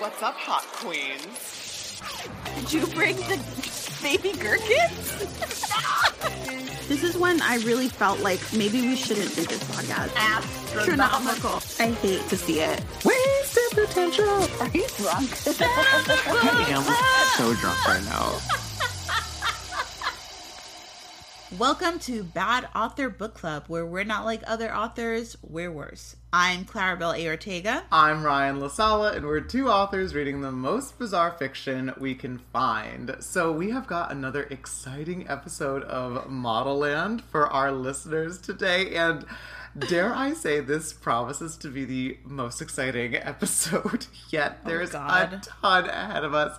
What's up, hot queens? Did you bring the baby gherkins? this is when I really felt like maybe we shouldn't do this podcast. Astronomical. I hate to see it. Wasted potential. Are you drunk? I am so drunk right now. Welcome to Bad Author Book Club, where we're not like other authors, we're worse. I'm Claribel A. Ortega. I'm Ryan La Sala, and we're two authors reading the most bizarre fiction we can find. So, we have got another exciting episode of Model Land for our listeners today, and dare I say, this promises to be the most exciting episode yet. Oh, There's a ton ahead of us.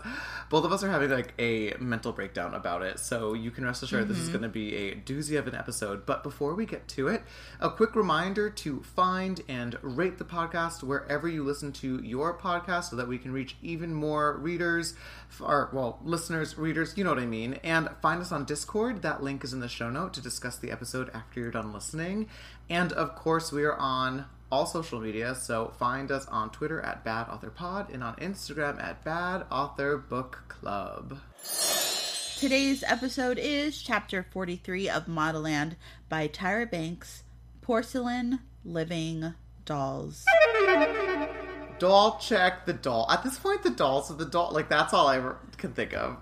Both of us are having like a mental breakdown about it, so you can rest assured this is mm-hmm. going to be a doozy of an episode. But before we get to it, a quick reminder to find and rate the podcast wherever you listen to your podcast so that we can reach even more readers, or well, listeners, readers, you know what I mean. And find us on Discord. That link is in the show note to discuss the episode after you're done listening. And of course, we are on all social media. So find us on Twitter at Bad Author Pod and on Instagram at Bad Author Book Club. Today's episode is chapter 43 of Model Land by Tyra Banks Porcelain Living Dolls. Doll check the doll. At this point, the dolls of the doll, like that's all I re- can think of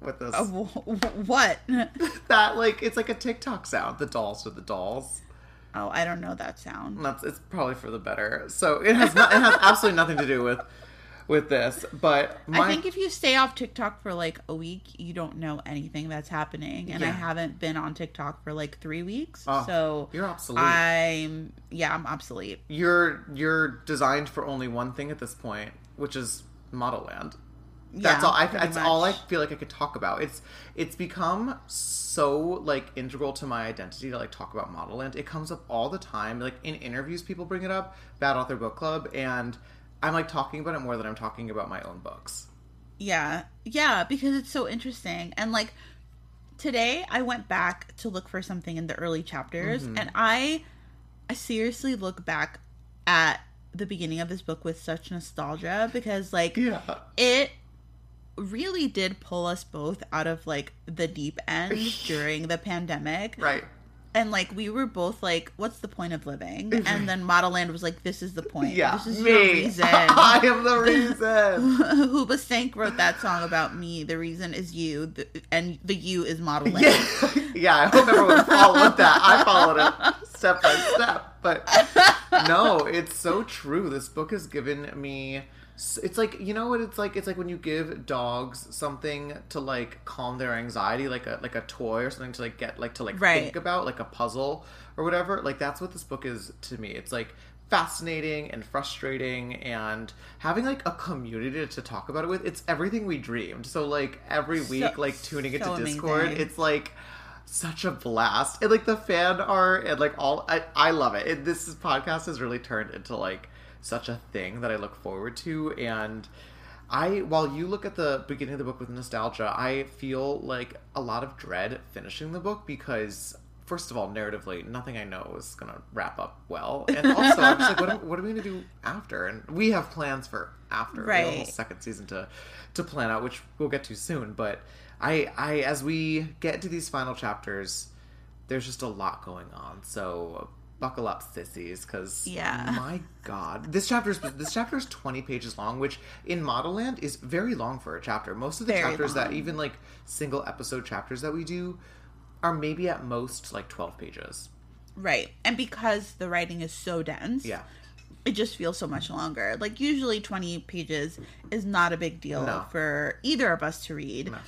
with this. Uh, wh- what? that like it's like a TikTok sound. The dolls are the dolls. Oh, I don't know that sound. That's it's probably for the better. So it has not, it has absolutely nothing to do with with this. But my, I think if you stay off TikTok for like a week, you don't know anything that's happening. And I haven't been on TikTok for like three weeks. Oh, so you're obsolete. I'm, yeah, I'm obsolete. you're you're designed for only one thing at this point, which is Model Land. That's Yeah, all. I, that's all I feel like I could talk about. It's it's become so like integral to my identity to like talk about Model Land. It comes up all the time. Like in interviews, people bring it up. Bad Author Book Club, and I'm like talking about it more than I'm talking about my own books. Yeah. Yeah, because it's so interesting. And like today I went back to look for something in the early chapters Mm-hmm. and I I seriously look back at the beginning of this book with such nostalgia because like Yeah. it really did pull us both out of like the deep end during the pandemic Right. and like we were both like what's the point of living and then model land was like this is the point Yeah. this is me. your reason I am the reason. Hoobastank wrote that song about me. The reason is you, the, and the you is Model Land. Yeah, yeah. I hope everyone followed that. I followed it step by step, but no, it's so true. This book has given me. It's like you know what it's like. It's like when you give dogs something to like calm their anxiety, like a like a toy or something to like get like to like Right. think about, like a puzzle or whatever. Like that's what this book is to me. It's like fascinating and frustrating and having like a community to talk about it with it's everything we dreamed so like every week like tuning into so discord amazing. it's like such a blast and like the fan art and like all i, I love it. it this podcast has really turned into like such a thing that i look forward to. And i while you look at the beginning of the book with nostalgia i feel like a lot of dread finishing the book because first of all narratively nothing i know is gonna wrap up well. And also i'm just like what, am- what are we gonna do after? And we have plans for after. We have whole Right. second season to to plan out which we'll get to soon. But i i as we get to these final chapters there's just a lot going on. So buckle up sissies because Yeah. my god this chapter is this chapter is 20 pages long which in model land is very long for a chapter most of the Very chapters that even like single episode chapters that we do are maybe at most like 12 pages Right. And because the writing is so dense, yeah it just feels so much longer. Like usually 20 pages is not a big deal No. for either of us to read. No.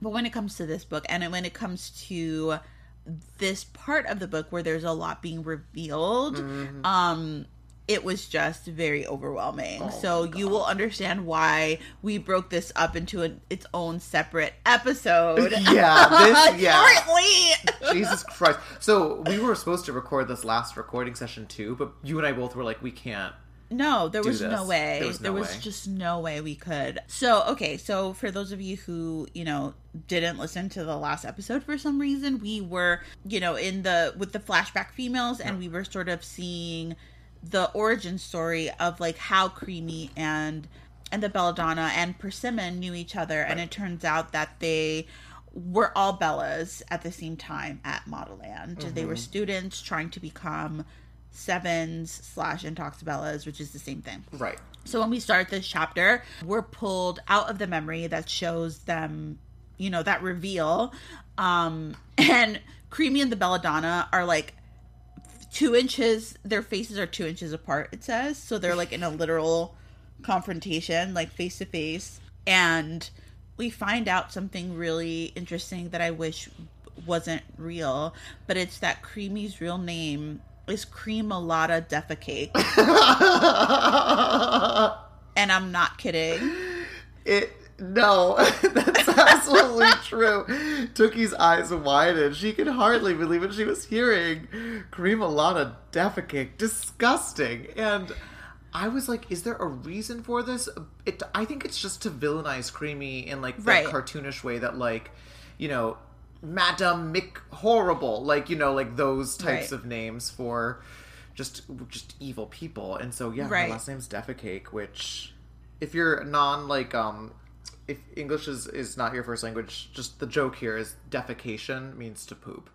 But when it comes to this book and when it comes to this part of the book where there's a lot being revealed, Mm-hmm. um it was just very overwhelming. Oh so you will understand why we broke this up into an, its own separate episode. yeah this yeah Shortly. Jesus Christ. So we were supposed to record this last recording session too, but you and I both were like, we can't. No, there was this. no way. There There was was, way. just no way we could. So, okay, so for those of you who, you know, didn't listen to the last episode for some reason, we were, you know, in the with the flashback females and we were sort of seeing the origin story of like how Creamy and and the Belladonna and Persimmon knew each other, and it turns out that they were all Bellas at the same time at Model Land. They were mm-hmm. students trying to become sevens slash intoxibellas, which is the same thing. Right. So when we start this chapter, we're pulled out of the memory that shows them, you know, that reveal. Um, and Creamy and the Belladonna are like two inches, their faces are two inches apart, it says. So they're like in a literal confrontation, like face to face. And we find out something really interesting that I wish wasn't real, but it's that Creamy's real name is cream a Creamolata defecate. and I'm not kidding. It no, that's absolutely true. Tookie's eyes widened. She could hardly believe what she was hearing. cream a Creamolata defecate, disgusting. And I was like, is there a reason for this? It, I think it's just to villainize Creamy in like that Right. cartoonish way that like, you know, Madame Mick Horrible, like you know, like those types Right. of names for just just evil people. And so yeah, Right. her last name's Defecake, which if you're non like um if English is is not your first language, just the joke here is defecation means to poop,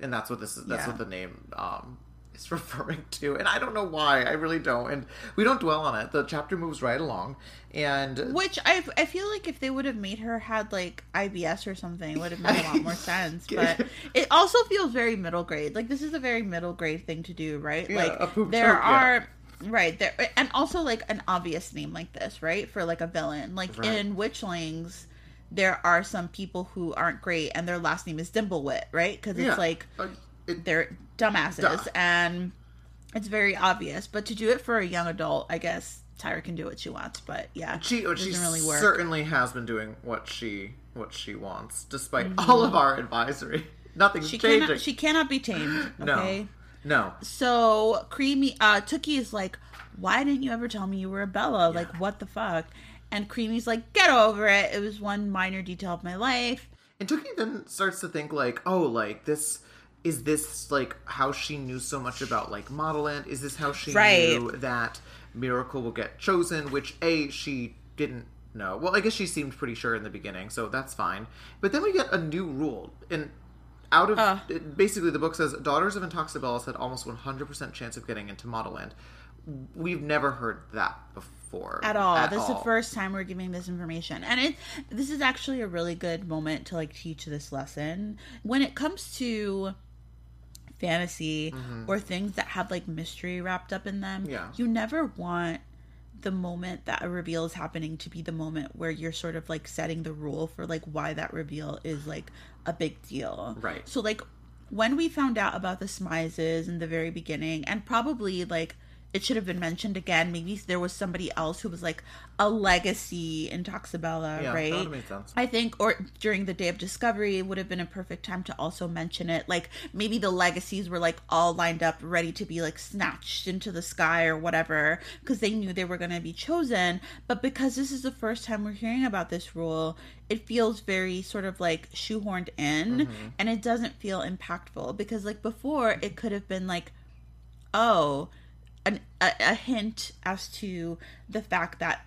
and that's what this is. That's Yeah. what the name um is referring to. And I don't know why. I really don't. And we don't dwell on it. The chapter moves right along, and Which I, I feel like if they would have made her had like IBS or something, it would have made a lot more sense. But it also feels very middle grade. Like this is a very middle grade thing to do, right? Yeah, like there joke, yeah. are right there, and also like an obvious name like this, right? For like a villain, like Right. in Witchlings. There are some people who aren't great, and their last name is Dimblewit, right? Because it's yeah, like uh, it, they're dumbasses Duh. and it's very obvious but to do it for a young adult i guess tyra can do what she wants but yeah she she really work certainly has been doing what she what she wants, despite Mm-hmm. all of our advisory. Nothing's she changing. cannot she cannot be tamed no, okay no. so creamy uh tookie is like why didn't you ever tell me you were a bella like what the fuck and creamy's like get over it it was one minor detail of my life And Tookie then starts to think like, oh, like this is this like how she knew so much about like Model Land? Is this how she Right. knew that Miracle will get chosen? Which a she didn't know. Well, I guess she seemed pretty sure in the beginning, so that's fine. But then we get a new rule, and out of Uh. basically the book says daughters of Intoxibellas had almost 100% chance of getting into Model Land. We've never heard that before at all. At this is the first time we're giving this information, and it this is actually a really good moment to like teach this lesson when it comes to fantasy or things that have like mystery wrapped up in them. Mm-hmm. Yeah. you never want the moment that a reveal is happening to be the moment where you're sort of like setting the rule for like why that reveal is like a big deal. Right. So like when we found out about the Smizes in the very beginning, and probably like it should have been mentioned again. Maybe there was somebody else who was like a legacy Intoxibella, Yeah, that right? would've made sense. I think, or during the day of discovery, it would have been a perfect time to also mention it. Like maybe the legacies were like all lined up, ready to be like snatched into the sky or whatever, because they knew they were going to be chosen. But because this is the first time we're hearing about this rule, it feels very sort of like shoehorned in, Mm-hmm. and it doesn't feel impactful. Because like before, it could have been like, oh, an, a, a hint as to the fact that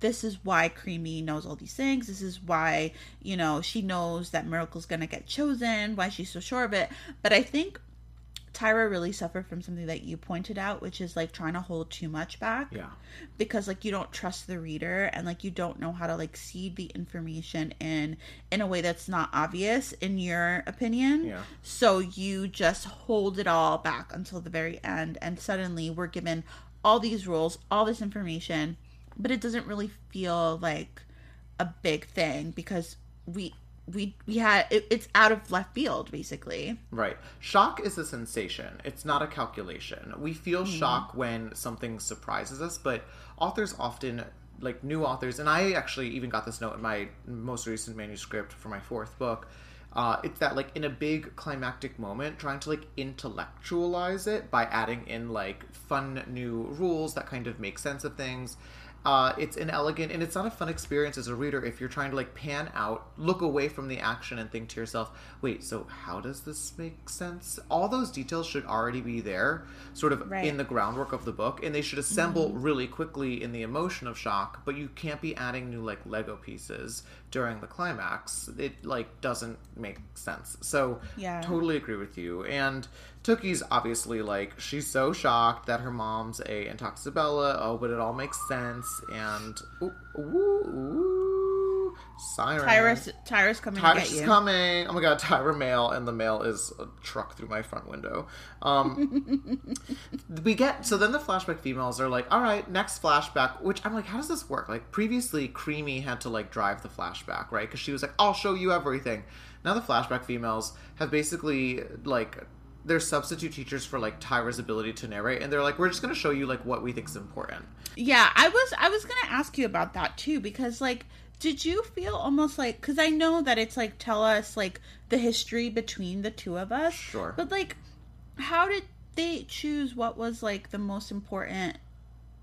this is why Creamy knows all these things. This is why, you know, she knows that Miracle's gonna get chosen, why she's so sure of it. But I think Tyra really suffered from something that you pointed out, which is like trying to hold too much back. Yeah. Because like you don't trust the reader and like you don't know how to like seed the information in in a way that's not obvious in your opinion. Yeah. So you just hold it all back until the very end and suddenly we're given all these rules, all this information, but it doesn't really feel like a big thing because we we we had it, it's out of left field basically. Right. Shock is a sensation. It's not a calculation. We feel shock when something surprises us, but authors often like new authors and I actually even got this note in my most recent manuscript for my fourth book. Uh, it's that like in a big climactic moment trying to like intellectualize it by adding in like fun new rules that kind of make sense of things uh, it's inelegant and it's not a fun experience as a reader if you're trying to like pan out, look away from the action, and think to yourself, "Wait, so how does this make sense?" All those details should already be there, sort of Right. in the groundwork of the book, and they should assemble really quickly in the emotion of shock. But you can't be adding new like Lego pieces during the climax. It like doesn't make sense. So Yeah. totally agree with you. And Tookie's obviously like she's so shocked that her mom's a Intoxibella. Oh, but it all makes sense. And ooh, ooh, ooh, siren. Tyrus, Tyrus coming to Tyrus get is you. coming. Oh my god, Tyra mail, and the mail is a truck through my front window. Um, we get so then the flashback females are like, all right, next flashback. Which I'm like, how does this work? Like previously, Creamy had to like drive the flashback, right? Because she was like, I'll show you everything. Now the flashback females have basically like they're substitute teachers for like Tyra's ability to narrate, and they're like, we're just gonna show you like what we think is important. Yeah, I was I was gonna ask you about that too because like, did you feel almost like because I know that it's like tell us like the history between the two of us, Sure. but like, how did they choose what was like the most important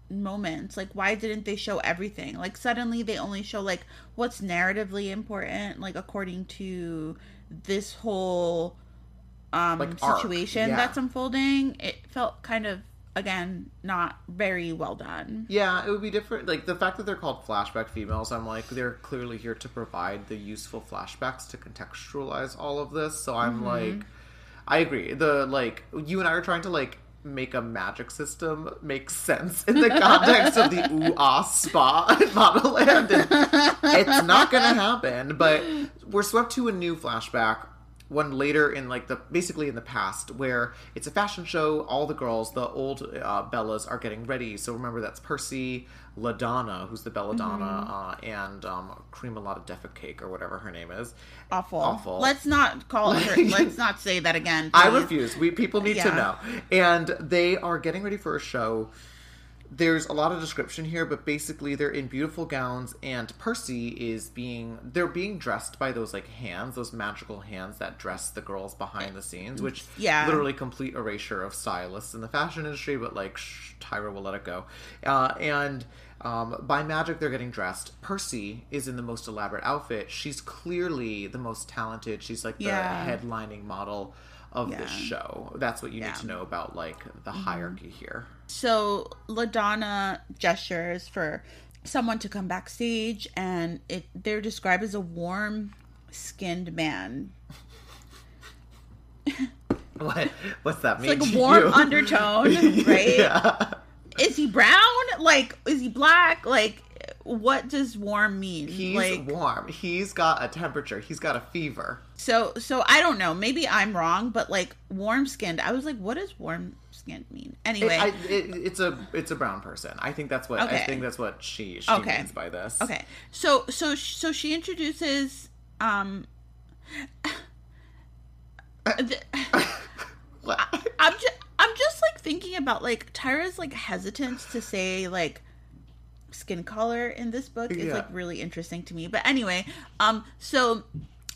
moments? Like, why didn't they show everything? Like, suddenly they only show like what's narratively important, like according to this whole um Like, situation yeah. that's unfolding. It felt kind of again not very well done. Yeah, it would be different. Like the fact that they're called flashback females, I'm like they're clearly here to provide the useful flashbacks to contextualize all of this. So I'm like, I agree. The like you and I are trying to like make a magic system make sense in the context of the ooh ah spa in Modelland, and it's not gonna happen. But we're swept to a new flashback one later in like the basically in the past where it's a fashion show all the girls the old uh, bellas are getting ready so remember that's percy ladonna who's the belladonna uh, and um, cream a lot of deffa cake or whatever her name is Awful. Awful. Let's not call her. let's not say that again. I refuse. We people need to know. And they are getting ready for a show. There's a lot of description here, but basically they're in beautiful gowns and Percy is being they're being dressed by those like hands, those magical hands that dress the girls behind the scenes, which Yeah. literally complete erasure of stylists in the fashion industry, but like shh, Tyra will let it go. Uh, and um, by magic, they're getting dressed. Percy is in the most elaborate outfit. She's clearly the most talented. She's like the Yeah. headlining model of Yeah. this show. That's what you Yeah. Mm-hmm. need to know about like the hierarchy here. So Ladonna gestures for someone to come backstage, and it they're described as a warm-skinned man. What what's that mean? It's like a warm you? undertone, right? yeah. Is he brown? Like, is he black? Like, what does warm mean? He's like, warm. He's got a temperature. He's got a fever. so so I don't know. Maybe I'm wrong, but like warm-skinned. I was like, what is does warm-skinned mean? It- Anyway, I, it, it's a it's a brown person. I think that's what I think that's what she she Okay. means by this. Okay. So so so she introduces um the- What? I'm just I'm just like thinking about like Tyra's like hesitance to say like skin color in this book is Yeah. like really interesting to me. But anyway, um so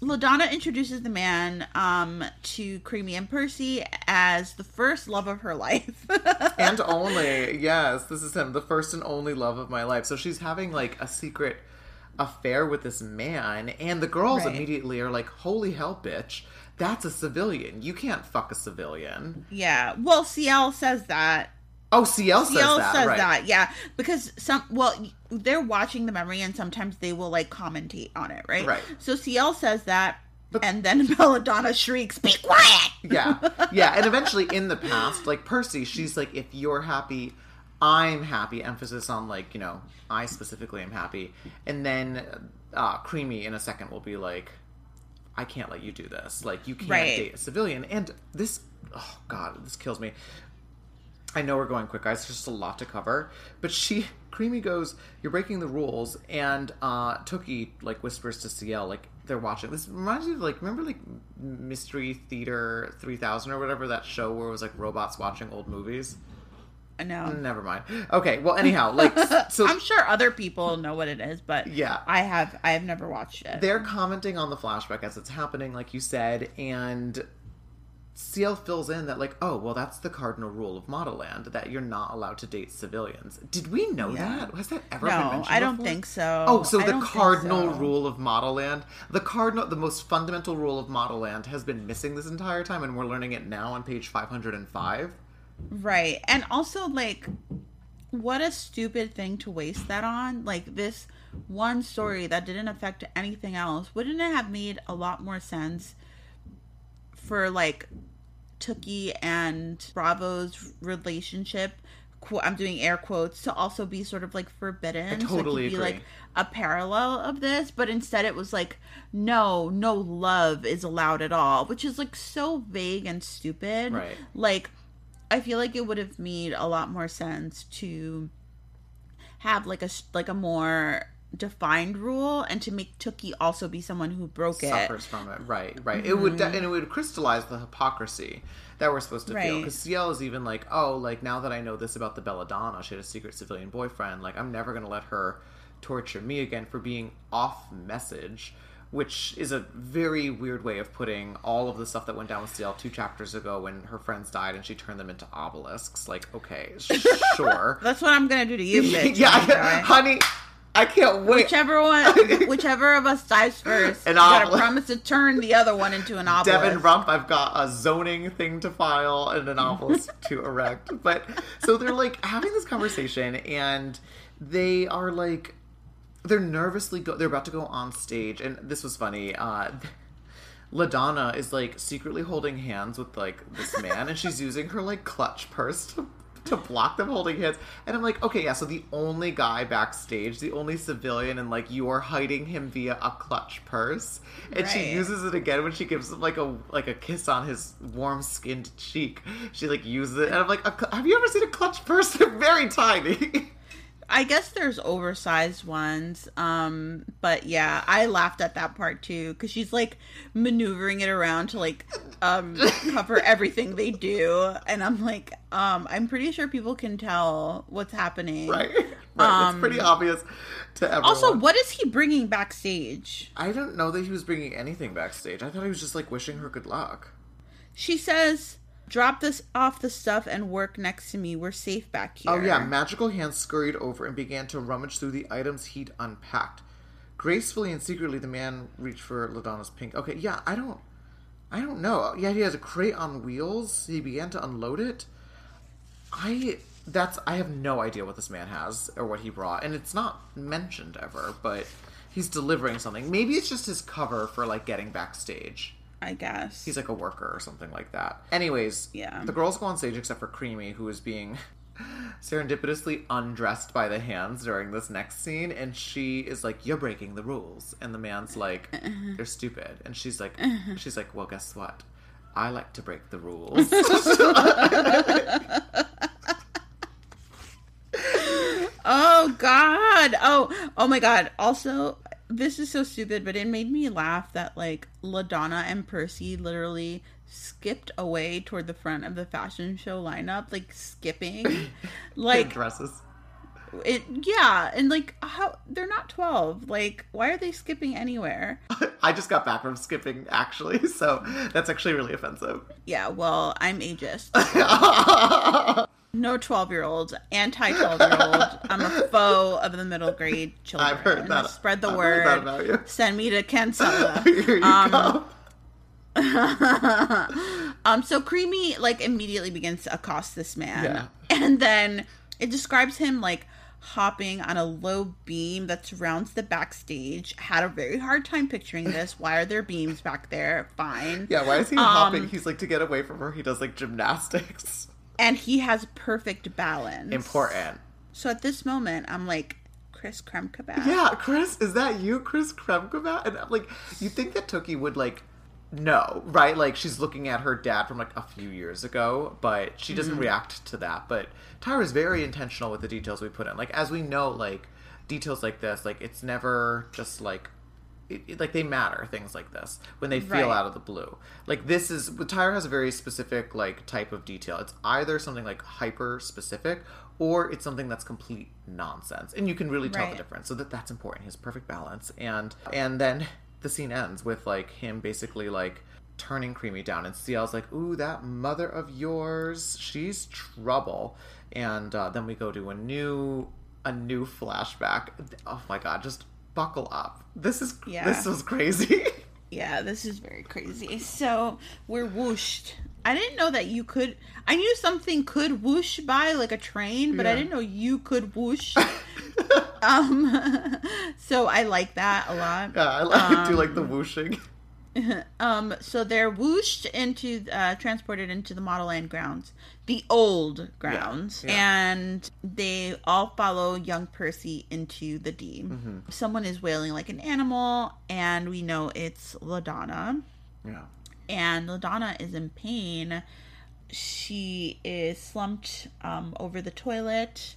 LaDonna introduces the man um to Creamy and Percy as the first love of her life. and only yes this is him the first and only love of my life so she's having like a secret affair with this man and the girls Right. immediately are like holy hell bitch that's a civilian you can't fuck a civilian yeah. Well, CL says that oh cl says CL that says right that, yeah, because some well, they're watching the memory and sometimes they will like commentate on it, right? Right. So CL says that, and then Belladonna shrieks, "Be quiet!" yeah yeah and eventually in the past like percy she's like if you're happy i'm happy emphasis on like you know i specifically am happy and then uh creamy in a second will be like i can't let you do this like you can't Right. date a civilian and this oh god this kills me I know we're going quick, guys. There's just a lot to cover. But she, Creamy goes, "You're breaking the rules," and uh, Tookie like whispers to CL, like they're watching. This reminds me of like remember like Mystery Theater 3000 or whatever that show where it was like robots watching old movies. I know. Never mind. Okay, well anyhow, like so I'm sure other people know what it is, but Yeah. I have. I have never watched it. they're commenting on the flashback as it's happening, like you said, and CL fills in that like, oh, well, that's the cardinal rule of Model Land that you're not allowed to date civilians. Did we know Yeah. that? Has that ever been No, mentioned? I don't before? think so. Oh, so I the cardinal so. rule of Model Land, the cardinal, the most fundamental rule of Model Land has been missing this entire time, and we're learning it now on page five hundred and five. Right. And also, like, what a stupid thing to waste that on. Like, this one story that didn't affect anything else. Wouldn't it have made a lot more sense for, like, Tookie and Bravo's relationship? qu- I'm doing air quotes to also be sort of like forbidden. I so it totally could be agree. like a parallel of this, but instead it was like, no, no love is allowed at all, which is like so vague and stupid. Right. Like, I feel like it would have made a lot more sense to have like a like a more defined rule and to make Tookie also be someone who broke it. suffers from it. Right, right. It would, Mm-hmm. and it would crystallize the hypocrisy that we're supposed to feel. Because CL is even like, oh, like now that I know this about the Belladonna, she had a secret civilian boyfriend. Like I'm never gonna let her torture me again for being off message. Which is a very weird way of putting all of the stuff that went down with CL two chapters ago when her friends died and she turned them into obelisks. Like, okay, sure. That's what I'm gonna do to you, bitch. yeah, honey, I can't wait. Whichever one, whichever of us dies first, and I gotta promise to turn the other one into an obelisk. Devin Rump, I've got a zoning thing to file and an obelisk to erect. But so they're like having this conversation and they are like they're nervously go they're about to go on stage and this was funny. Uh LaDonna is like secretly holding hands with like this man and she's using her like clutch purse to to block them holding hands. And I'm like, okay, yeah, so the only guy backstage, the only civilian, and like you are hiding him via a clutch purse. And she uses it again when she gives him like a like a kiss on his warm skinned cheek. She like uses it, and I'm like, have you ever seen a clutch purse? They're very tiny. I guess there's oversized ones, um, but yeah, I laughed at that part too because she's like maneuvering it around to like um, cover everything they do, and I'm like, um, I'm pretty sure people can tell what's happening. right, right. it's pretty obvious to everyone. Um, Also, what is he bringing backstage? I don't know that he was bringing anything backstage. I thought he was just like wishing her good luck. She says, "Drop this off the stuff and work next to me. We're safe back here." Oh yeah, magical hands scurried over and began to rummage through the items he'd unpacked. Gracefully and secretly, the man reached for Ladonna's pink. Okay, yeah, I don't, I don't know. Yeah, he has a crate on wheels. He began to unload it. I that's I have no idea what this man has or what he brought, and it's not mentioned ever. But he's delivering something. Maybe it's just his cover for like getting backstage. I guess. He's like a worker or something like that. Anyways, Yeah. the girls go on stage except for Creamy, who is being serendipitously undressed by the hands during this next scene, and she is like, "You're breaking the rules," and the man's like, uh-huh. "You're stupid," and she's like, uh-huh. "She's like, well, guess what? I like to break the rules." Oh God! Oh, oh my God! Also, this is so stupid, but it made me laugh that like Ladonna and Percy literally skipped away toward the front of the fashion show lineup, like skipping, like dresses. it. Yeah, and like how they're not twelve. Like, why are they skipping anywhere? I just got back from skipping, actually, so that's actually really offensive. Yeah, well, I'm ageist. No 12 year olds, anti 12 year old. I'm a foe of the middle grade children. I've heard that. Spread the I've word. heard that about you. Send me to Kansella. Here you Um, go. um, so Creamy like immediately begins to accost this man, Yeah. and then it describes him like hopping on a low beam that surrounds the backstage. Had a very hard time picturing this. Why are there beams back there? Fine. Yeah, why is he Um, hopping? He's like to get away from her. He does like gymnastics. And he has perfect balance. Important. So at this moment, I'm like, Chris Kremka back. Yeah, Chris, is that you, Chris Kremkova? And I'm like, you think that Tookie would like know, right? Like she's looking at her dad from like a few years ago, but she doesn't mm-hmm. react to that. But Tyra's very intentional with the details we put in. Like as we know, like details like this, like it's never just like it, it- like they matter things like this when they feel Right. out of the blue like this is Tyra has a very specific like type of detail it's either something like hyper specific or it's something that's complete nonsense and you can really tell Right. the difference so that that's important he has perfect balance and and then the scene ends with like him basically like turning Creamy down, and Ciel's like, "Ooh, that mother of yours, she's trouble." And uh, then we go to a new a new flashback. Oh my god, just buckle up. This is Yeah. this was crazy. Yeah, this is very crazy. So we're whooshed. I didn't know that you could. I knew something could whoosh by like a train, but I didn't know you could whoosh. um, so I like that a lot. yeah, I, like, I do like the whooshing. Um, so they're whooshed into, uh, transported into the Model Land grounds, the old grounds, yeah. and they all follow young Percy into the D. Mm-hmm. Someone is wailing like an animal, and we know it's LaDonna. Yeah. and LaDonna is in pain. She is slumped um, over the toilet,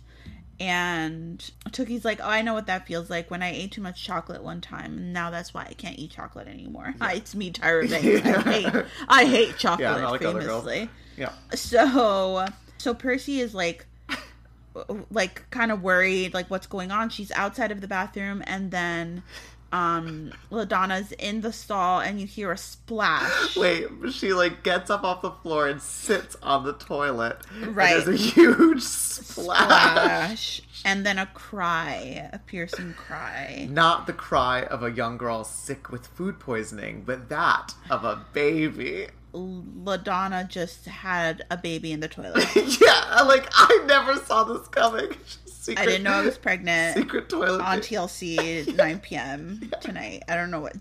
and Tookie's like, "Oh, I know what that feels like when I ate too much chocolate one time. and Now that's why I can't eat chocolate anymore. Hi, it's me, Tyra Banks. I hate, I hate chocolate. not like famously. Yeah. So, so Percy is like, like kind of worried, like what's going on. She's outside of the bathroom, and then, um, Ladonna's in the stall, and you hear a splash. Wait, she like gets up off the floor and sits on the toilet. Right. there's a huge splash. Splash, and then a cry, a piercing cry. Not the cry of a young girl sick with food poisoning, but that of a baby. Ladonna just had a baby in the toilet. yeah, like I never saw this coming. Secret, I didn't know I was pregnant. Secret toilet. on TLC 9 p.m. tonight. I don't know what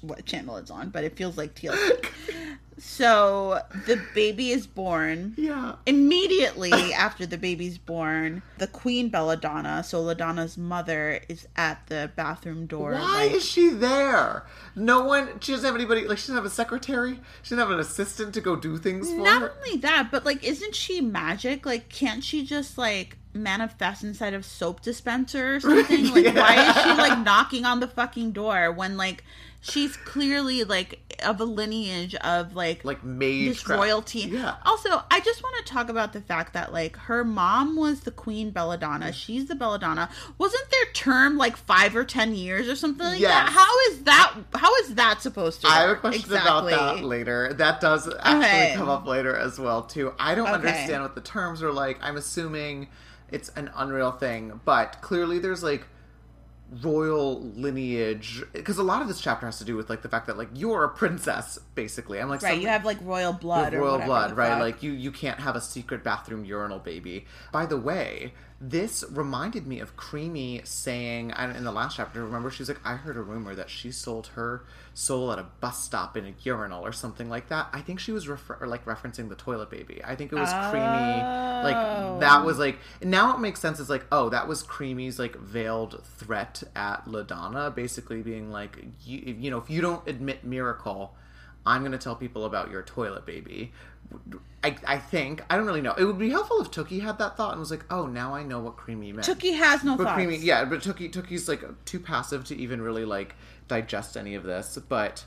what channel it's on, but it feels like TLC. So the baby is born. Yeah. Immediately after the baby's born, the Queen Belladonna, so Ladonna's mother, is at the bathroom door. Why like- is she there? No one. She doesn't have anybody. Like she doesn't have a secretary. She doesn't have an assistant to go do things for Not her. only that, but like, isn't she magic? Like, can't she just like manifest inside of soap dispenser or something? Like, why is she like knocking on the fucking door when like she's clearly like of a lineage of like Like mage this royalty? Yeah. Also, I just want to talk about the fact that like her mom was the Queen Belladonna. Mm. She's the Belladonna. Wasn't their term like five or ten years or something like that? How is that? How is that supposed to? I have a question Exactly. about that later. That does actually Okay. come up later as well too. I don't Okay. understand what the terms are like. I'm assuming it's an unreal thing, but clearly there's like royal lineage because a lot of this chapter has to do with like the fact that like you're a princess basically. I'm like Right, you have like royal blood or royal blood, right? fuck. Like you you can't have a secret bathroom urinal baby. By the way, this reminded me of Creamy saying in the last chapter. Remember, she's like, I heard a rumor that she sold her soul at a bus stop in a urinal or something like that. I think she was refer- or like referencing the toilet baby. I think it was Creamy. Like that was like now it makes sense. It's like oh, that was Creamy's like veiled threat at Ladonna, basically being like you, you know if you don't admit miracle. I'm going to tell people about your toilet baby. I, I think I don't really know. It would be helpful if Tookie had that thought and was like, "Oh, now I know what Creamy meant." Tookie has no but thoughts. Creamy, yeah, but Tookie, Tookie's like too passive to even really like digest any of this. But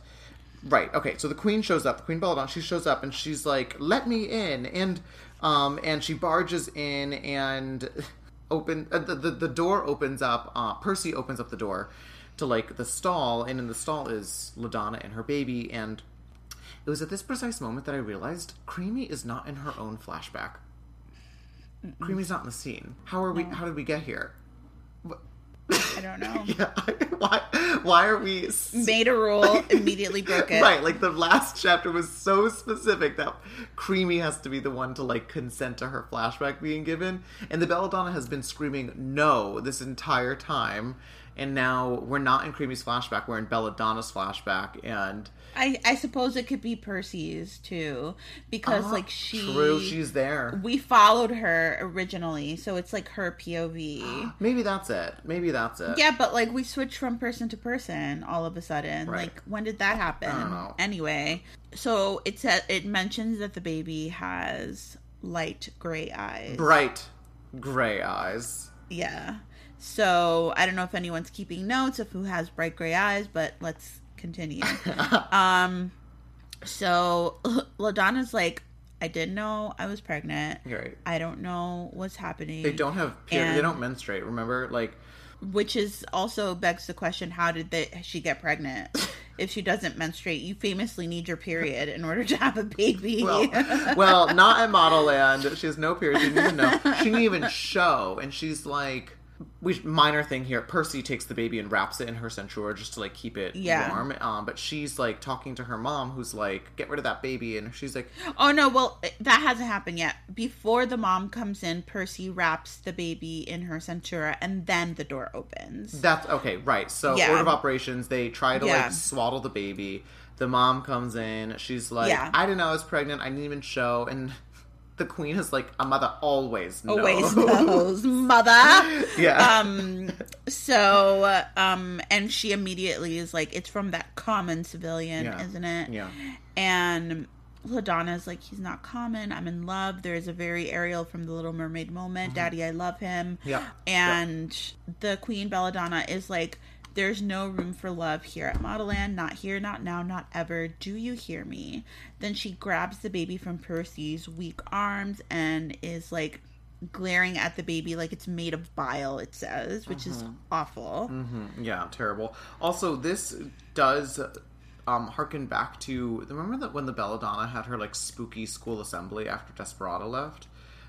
right, okay. So the Queen shows up. Queen Belladonna. She shows up and she's like, "Let me in!" And um, and she barges in and open uh, the, the the door opens up. Uh, Percy opens up the door to like the stall, and in the stall is Ladonna and her baby and. It was at this precise moment that I realized Creamy is not in her own flashback. Creamy's not in the scene. How are we? How did we get here? I don't know. Yeah, why? Why are we? Made a rule, immediately broke it. Right, like the last chapter was so specific that Creamy has to be the one to like consent to her flashback being given, and the Belladonna has been screaming no this entire time, and now we're not in Creamy's flashback, we're in Belladonna's flashback, and I, I suppose it could be Percy's too, because Ah, like she, true, she's there. we followed her originally, so it's like her POV. Maybe that's it. Maybe that's it. yeah, but like we switched from person to person all of a sudden. Right. Like when did that happen? I don't know. Anyway, so it said it mentions that the baby has light gray eyes. Bright gray eyes. Yeah. So I don't know if anyone's keeping notes of who has bright gray eyes, but let's continue. um, so Ladonna's like, I didn't know I was pregnant. Right. I don't know what's happening. They don't have period. They don't menstruate. Remember, like which is also begs the question: How did they, she get pregnant? if she doesn't menstruate. You famously need your period in order to have a baby. Well, well, not at Model Land. She has no period. She didn't even know. She didn't even show. And she's like, we minor thing here. Percy takes the baby and wraps it in her centaur just to like keep it Yeah. warm. Um, but she's like talking to her mom, who's like, "Get rid of that baby," and she's like, oh no, well that hasn't happened yet. Before the mom comes in, Percy wraps the baby in her centura, and then the door opens. That's okay, right. So Yeah. order of operations, they try to Yeah. like swaddle the baby. The mom comes in, she's like. I didn't know I was pregnant, I didn't even show and the queen is like, a mother always knows. Always knows, mother. Yeah. Um. So, um, and she immediately is like, "It's from that common civilian, Yeah. isn't it?" Yeah. And Ladonna's like, "He's not common. I'm in love." There is a very Ariel from the Little Mermaid moment. Daddy, I love him. Mm-hmm. Yeah. And the Queen Belladonna is like, "There's no room for love here at Modelland. Not here. Not now. Not ever. Do you hear me?" Then she grabs the baby from Percy's weak arms and is like glaring at the baby like it's made of bile. It says, which is awful. Mhm, Yeah, terrible. Also, this does um harken back to remember that when the Belladonna had her like spooky school assembly after Desperado left?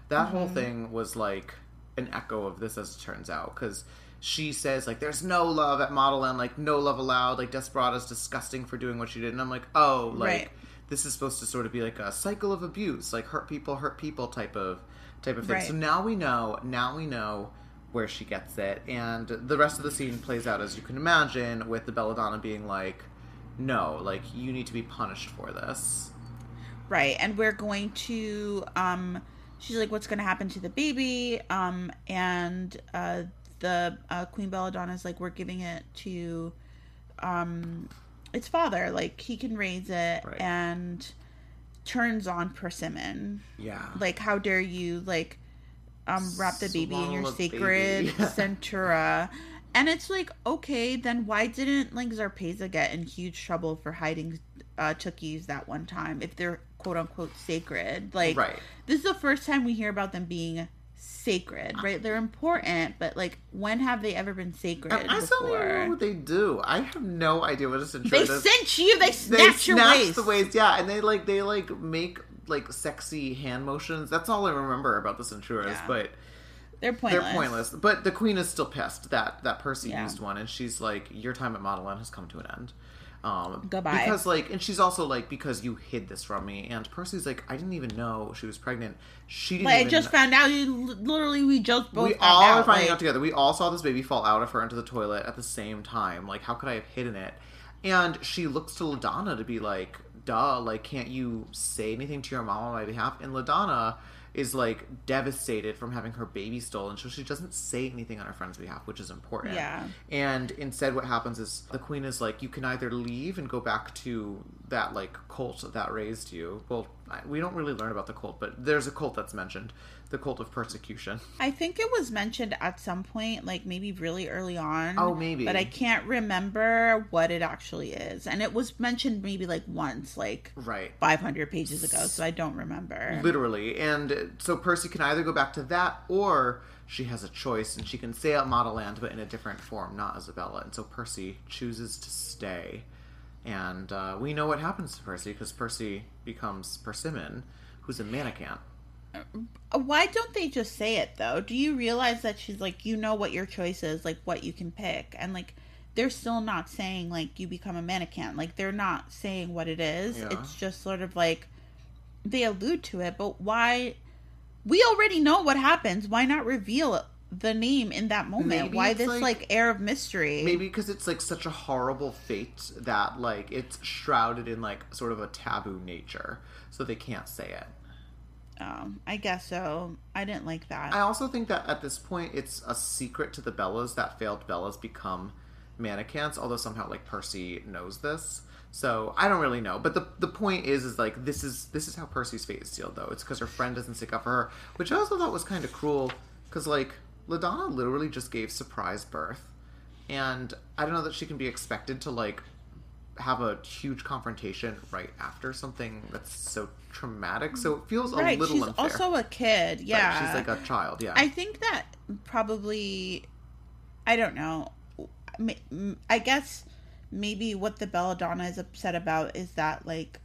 That whole thing was like an echo of this as it turns out because she says like there's no love at Model N, like no love allowed, like Desperado's disgusting for doing what she did. And I'm like, "Oh, like Right. this is supposed to sort of be like a cycle of abuse, like hurt people hurt people type of type of thing." Right. So now we know, now we know where she gets it, and the rest of the scene plays out as you can imagine, with the Belladonna being like, "No, like you need to be punished for this." Right. And we're going to um she's like what's going to happen to the baby um and uh the uh, Queen Belladonna is like we're giving it to um its father like he can raise it Right. and turns on Persimmon. Yeah, Like how dare you like um wrap the baby in your sacred baby. centura. And it's like, okay, then why didn't like Zarpeza get in huge trouble for hiding uh Tookies that one time if they're quote unquote sacred? Like Right. this is the first time we hear about them being sacred, ah. right? They're important, but like when have they ever been sacred I still don't know what they do. I have no idea what a centurion They does. cinch you, they they snatch your snatch waist. the waist, yeah, and they like they like make like sexy hand motions. That's all I remember about the Centuras, Yeah. but They're pointless. they're pointless. But the queen is still pissed that that Percy Yeah. used one, and she's like, "Your time at Model N has come to an end." Um, Goodbye. Because like, and she's also like, because you hid this from me, and Percy's like, I didn't even know she was pregnant. She didn't. Like, I just found out. You literally, we just both we all out. are finding like- out together. We all saw this baby fall out of her into the toilet at the same time. Like, how could I have hidden it? And she looks to LaDonna to be like, duh, like, can't you say anything to your mom on my behalf? And LaDonna is like devastated from having her baby stolen, so she doesn't say anything on her friend's behalf, which is important. Yeah. And instead, what happens is the queen is like, you can either leave and go back to that like cult that raised you. Well, we don't really learn about the cult, but there's a cult that's mentioned, the cult of persecution. I think it was mentioned at some point, like maybe really early on. Oh, maybe. But I can't remember what it actually is. And it was mentioned maybe like once, like Right. 500 pages ago, so I don't remember. Literally. And so Percy can either go back to that or she has a choice and she can stay at Model Land but in a different form, not Isabella. And so Percy chooses to stay. And uh, we know what happens to Percy because Percy becomes Persimmon, who's a mannequin. Why don't they just say it though? Do you realize that she's like, you know what your choice is, like what you can pick? And like, they're still not saying like you become a mannequin. Like, they're not saying what it is. Yeah. It's just sort of like they allude to it, but why? We already know what happens. Why not reveal the name in that moment? Maybe why this like- like, air of mystery? Maybe because it's like such a horrible fate that like it's shrouded in like sort of a taboo nature, so they can't say it. Um, I guess so. I didn't like that. I also think that at this point, it's a secret to the Bellas that failed Bellas become mannequins. Although somehow, like Percy knows this, so I don't really know. But the the point is, is like this is this is how Percy's fate is sealed. Though it's because her friend doesn't stick up for her, which I also thought was kind of cruel. Because like Ladonna literally just gave surprise birth, and I don't know that she can be expected to like have a huge confrontation right after something that's so traumatic. So it feels a right. little She's unfair. also a kid. Right, Yeah. she's like a child. Yeah, I think that probably, I don't know. I guess maybe what the belladonna is upset about is that like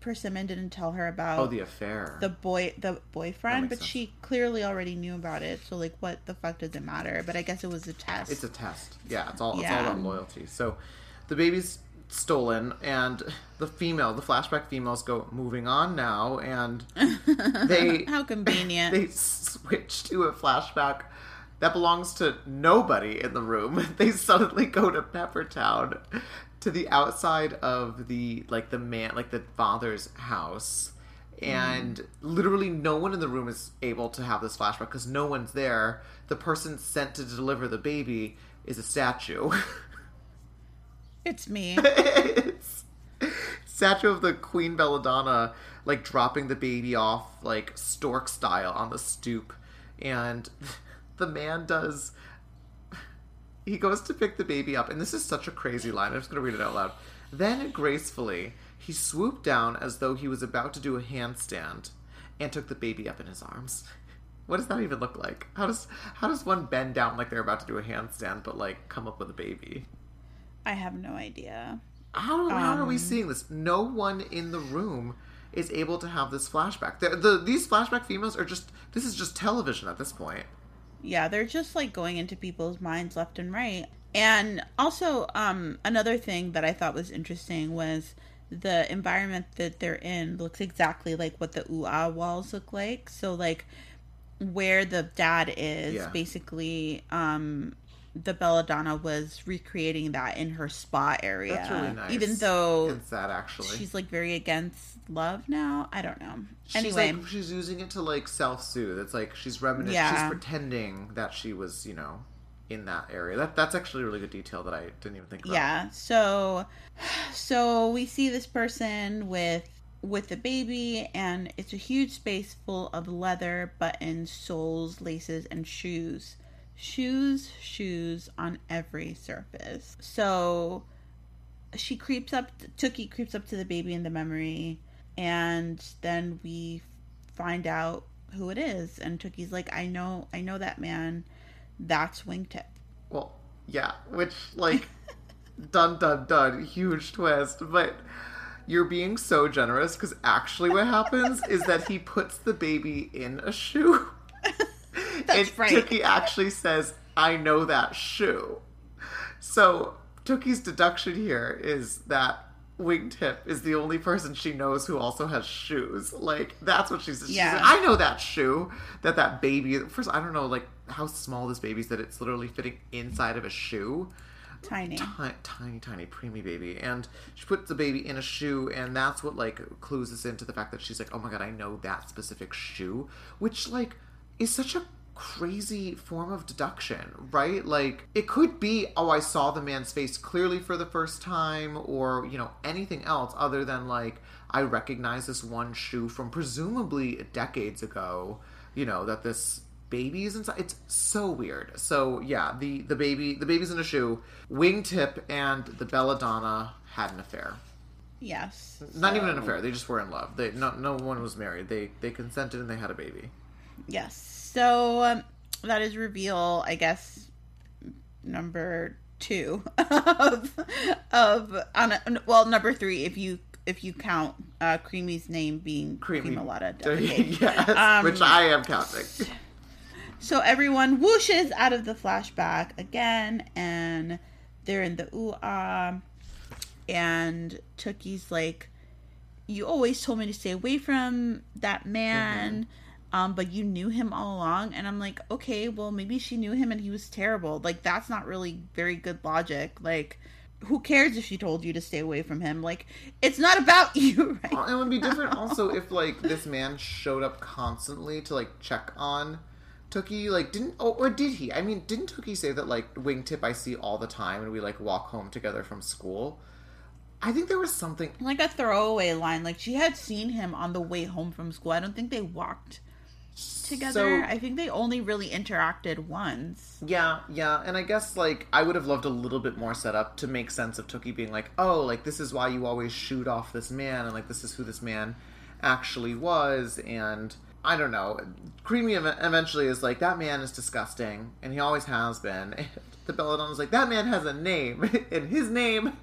persimmon didn't tell her about Oh, the affair. the boy the boyfriend but sense. she clearly already knew about it so like what the fuck does it matter but i guess it was a test It's a test. Yeah, it's all it's all about loyalty. So the baby's stolen and the female, the flashback females go moving on now and they how convenient they switch to a flashback that belongs to nobody in the room. They suddenly go to Peppertown to the outside of the like the man like the father's house. And literally no one in the room is able to have this flashback because no one's there. The person sent to deliver the baby is a statue. It's me it's statue of the Queen Belladonna, like dropping the baby off like stork style on the stoop, and the man does. He goes to pick the baby up, and this is such a crazy line. I'm just gonna read it out loud. Then gracefully, he swooped down as though he was about to do a handstand, and took the baby up in his arms. What does that even look like? How does how does one bend down like they're about to do a handstand, but like come up with a baby? I have no idea How, how are we Um, seeing this? No one in the room is able to have this flashback. The, the these flashback females are just this is just television at this point. yeah they're just like going into people's minds left and right and also um another thing that i thought was interesting was the environment that they're in looks exactly like what the ooh-ah walls look like so like where the dad is Yeah. basically um the belladonna was recreating that in her spa area That's really nice. even though it's sad actually. she's like very against love now i don't know She's anyway like she's using it to like self soothe. It's like she's reminiscing. Yeah. She's pretending that she was you know in that area. That that's actually a really good detail that I didn't even think about. yeah so so we see this person with with the baby and it's a huge space full of leather buttons soles laces and shoes shoes shoes on every surface. So she creeps up tookie creeps up to the baby in the memory and then we find out who it is. And tookie's like i know i know that man. That's wingtip. Well, yeah, which like dun dun dun, huge twist, but you're being so generous because actually what happens is that he puts the baby in a shoe. That's and right. Tookie actually says, I know that shoe. So Tookie's deduction here is that Wingtip is the only person she knows who also has shoes. Like that's what she's. she's Yeah. like, I know that shoe that that baby. First, I don't know like how small this baby is that it's literally fitting inside of a shoe. tiny Tiny, tiny, tiny, preemie baby, and she puts the baby in a shoe, and that's what like clues us into the fact that she's like, oh my god, I know that specific shoe, which like is such a crazy form of deduction, right? Like it could be, oh, I saw the man's face clearly for the first time, or you know anything else other than like I recognize this one shoe from presumably decades ago. You know that this baby is inside. It's so weird. So yeah, the the baby the baby's in a shoe. Wingtip and the belladonna had an affair. Yes. Not even an affair. They just were in love. They no no one was married. They they consented and they had a baby. Yes. So um, that is reveal, I guess, number two of of on a, well number three if you if you count uh, Creamy's name being Creamy. Creamolata yes, Um, which I am counting. So everyone whooshes out of the flashback again, and they're in the ooh ah, and Tookie's like, "You always told me to stay away from that man." Um, but you knew him all along, and I'm like, okay, well, maybe she knew him and he was terrible. Like, that's not really very good logic. Like, who cares if she told you to stay away from him? Like, it's not about you, right? It would be different also if like this man showed up constantly to like check on Tookie. Like didn't oh, or did he? I mean, didn't Tookie say that like wingtip I see all the time and we like walk home together from school? I think there was something like a throwaway line. Like she had seen him on the way home from school. I don't think they walked together. So- I think they only really interacted once. Yeah, yeah, and I guess like I would have loved a little bit more setup to make sense of Tookie being like, oh, like this is why you always shoot off this man, and like this is who this man actually was, and I don't know. Creamy eventually is like that man is disgusting, and he always has been. And the Belladonna's like that man has a name, and his name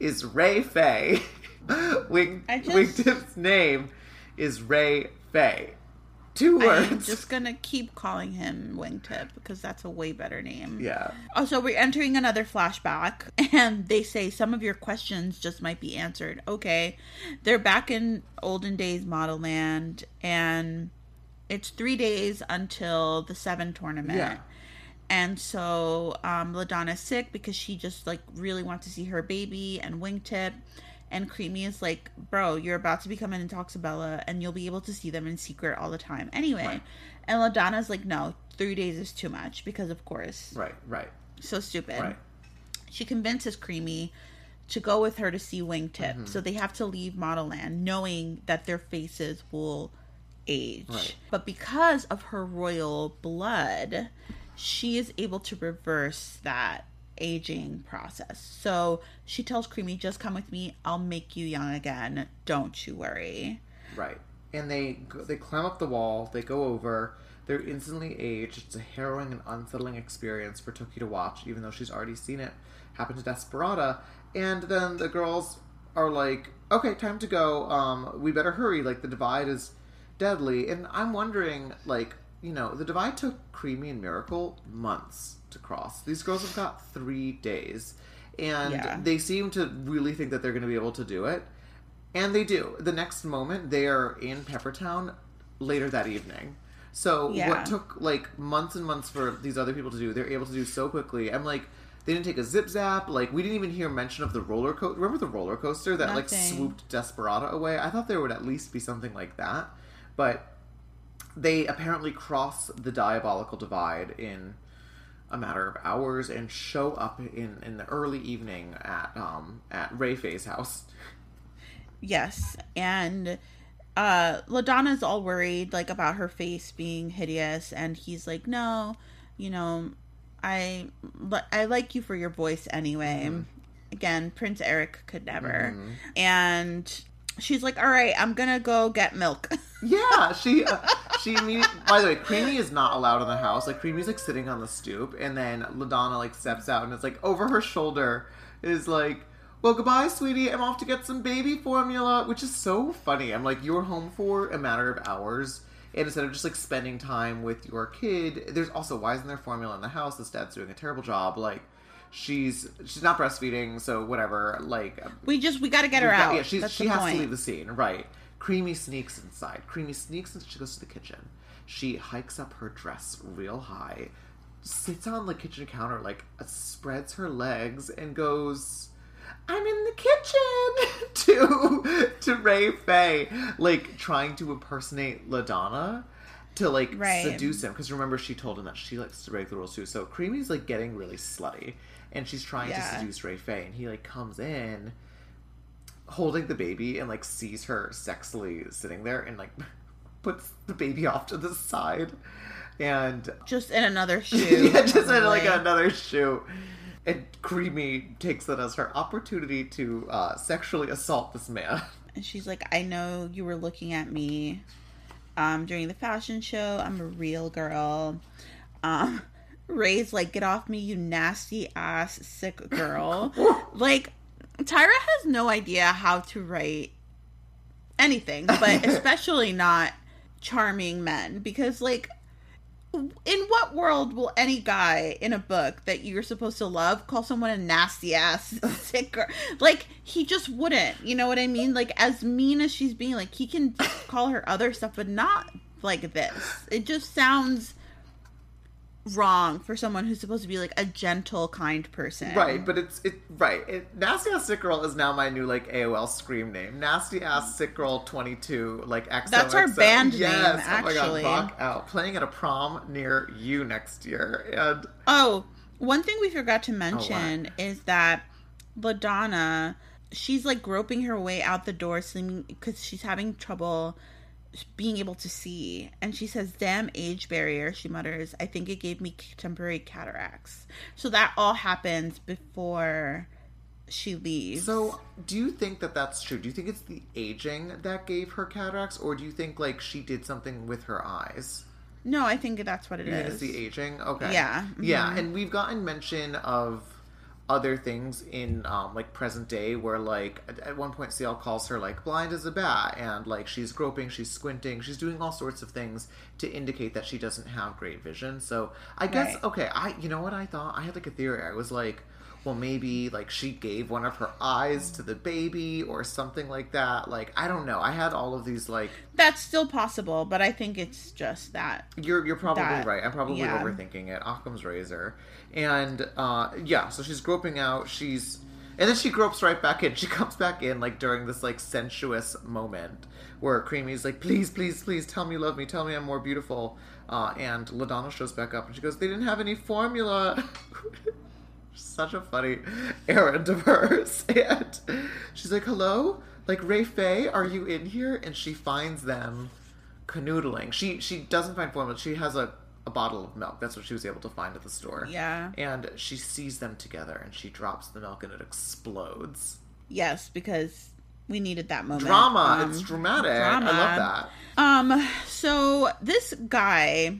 is Ray Faye. Wing, just- Wingtip's name is Ray Faye. Two words. I'm just gonna keep calling him Wingtip because that's a way better name. Yeah. Also, we're entering another flashback, and they say some of your questions just might be answered. Okay, they're back in olden days model land, and it's three days until the seven tournament. Yeah. And so, um, Ladonna's sick because she just like really wants to see her baby and Wingtip. And Creamy is like, bro, you're about to become an Intoxibella and you'll be able to see them in secret all the time. Anyway. Right. And Ladonna's like, no, three days is too much because, of course, Right, right, so stupid. right. She convinces Creamy to go with her to see Wingtip. Mm-hmm. So they have to leave Model Land knowing that their faces will age. Right. But because of her royal blood, she is able to reverse that aging process. So she tells Creamy, just come with me. I'll make you young again. Don't you worry. Right. And they they climb up the wall. They go over. They're instantly aged. It's a harrowing and unsettling experience for Tookie to watch, even though she's already seen it happen to Desperada. And then the girls are like, "Okay, time to go. Um, we better hurry. Like the divide is deadly." And I'm wondering, like, you know, the divide took Creamy and Miracle months to cross. These girls have got three days, and Yeah. they seem to really think that they're going to be able to do it. And they do. The next moment, they are in Peppertown later that evening. So Yeah. what took like months and months for these other people to do, they're able to do so quickly. I'm like, they didn't take a zip zap. Like we didn't even hear mention of the roller coaster. Remember the roller coaster that like swooped Desperata away? I thought there would at least be something like that, but they apparently cross the diabolical divide in a matter of hours and show up in in the early evening at um at Ray Faye's house. Yes, and uh Ladonna's all worried like about her face being hideous and he's like, "No, you know, I I like you for your voice anyway." Again, Prince Eric could never. And she's like, "All right, I'm to go get milk." Yeah, she uh, she. By the way, Creamy is not allowed in the house. Like Creamy's like sitting on the stoop, and then Ladonna like steps out, and it's like over her shoulder is like, "Well, goodbye, sweetie. I'm off to get some baby formula," which is so funny. I'm like, you're home for a matter of hours. And instead of just like spending time with your kid, there's also why isn't there formula in the house? This dad's doing a terrible job. Like, she's she's not breastfeeding, so whatever. Like, um, we just we got to get her got- out. Yeah, she's, That's she has point. to leave the scene, right? Creamy sneaks inside. Creamy sneaks and she goes to the kitchen. She hikes up her dress real high, sits on the kitchen counter, like spreads her legs, and goes, "I'm in the kitchen" to to Ray Faye, like trying to impersonate Ladonna to like Right. seduce him. Because remember, she told him that she likes to break the rules too. So Creamy's like getting really slutty, and she's trying Yeah. to seduce Ray Faye, and he like comes in holding the baby and like sees her sexily sitting there and like puts the baby off to the side and Just in another shoe. yeah, just in like another shoe. And Creamy takes that as her opportunity to uh, sexually assault this man. And she's like, I know you were looking at me um, during the fashion show. I'm a real girl. Um, Ray's like, get off me, you nasty ass sick girl. like, Tyra has no idea how to write anything, but especially not charming men. Because, like, in what world will any guy in a book that you're supposed to love call someone a nasty ass sick girl? Like he just wouldn't. You know what I mean? Like as mean as she's being, like he can call her other stuff, but not like this. It just sounds wrong for someone who's supposed to be like a gentle, kind person. Right, but it's it right. It, Nasty ass sick girl is now my new like AOL scream name. Nasty ass sick girl twenty two like XOXO. That's our band name, yes, Oh my actually. god, out playing at a prom near you next year, and Oh, one thing we forgot to mention is that LaDonna, she's like groping her way out the door, sleeping because she's having trouble being able to see. And she says, "Damn age barrier," she mutters. "I think it gave me temporary cataracts." So that all happens before she leaves. So, do you think that that's true? Do you think it's the aging that gave her cataracts, or do you think like she did something with her eyes? no, I think that's what it You is. it's the aging? Okay. Yeah. Yeah, Mhm. and we've gotten mention of other things in um, like present day where like at, one point CL calls her like blind as a bat and like she's groping, she's squinting, she's doing all sorts of things to indicate that she doesn't have great vision. So I guess Right. okay, I you know what I thought? I had like a theory. I was like, well maybe like she gave one of her eyes to the baby or something like that. Like I don't know. I had all of these like That's still possible, but I think it's just that. you're you're probably That- right. I'm probably yeah. overthinking it. Occam's razor, and uh, yeah. So she's groping out. She's and then she gropes right back in. She comes back in like during this like sensuous moment where Creamy's like, "Please, please, please, tell me you love me. Tell me I'm more beautiful." Uh, and Ladonna shows back up and she goes, "They didn't have any formula." Such a funny errand of hers, and she's like, "Hello, like Ray Faye, are you in here?" And she finds them canoodling. She she doesn't find formula. She has a, a bottle of milk. That's what she was able to find at the store. Yeah. And she sees them together and she drops the milk and it explodes. Yes, because we needed that moment. Drama. Um, it's dramatic. drama. I love that. Um, so this guy,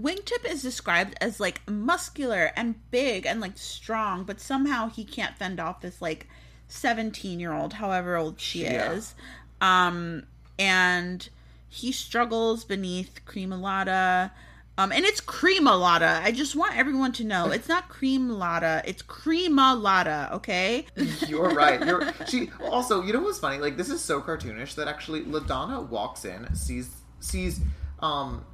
Wingtip is described as like muscular and big and like strong, but somehow he can't fend off this like 17 year old, however old she Yeah. is. Um, and he struggles beneath Creamolata. Um, and it's Creamolata. I just want everyone to know it's not Creamolata, it's Creamolata, okay? You're right. You're she also, you know what's funny? Like this is so cartoonish that actually LaDonna walks in, sees sees um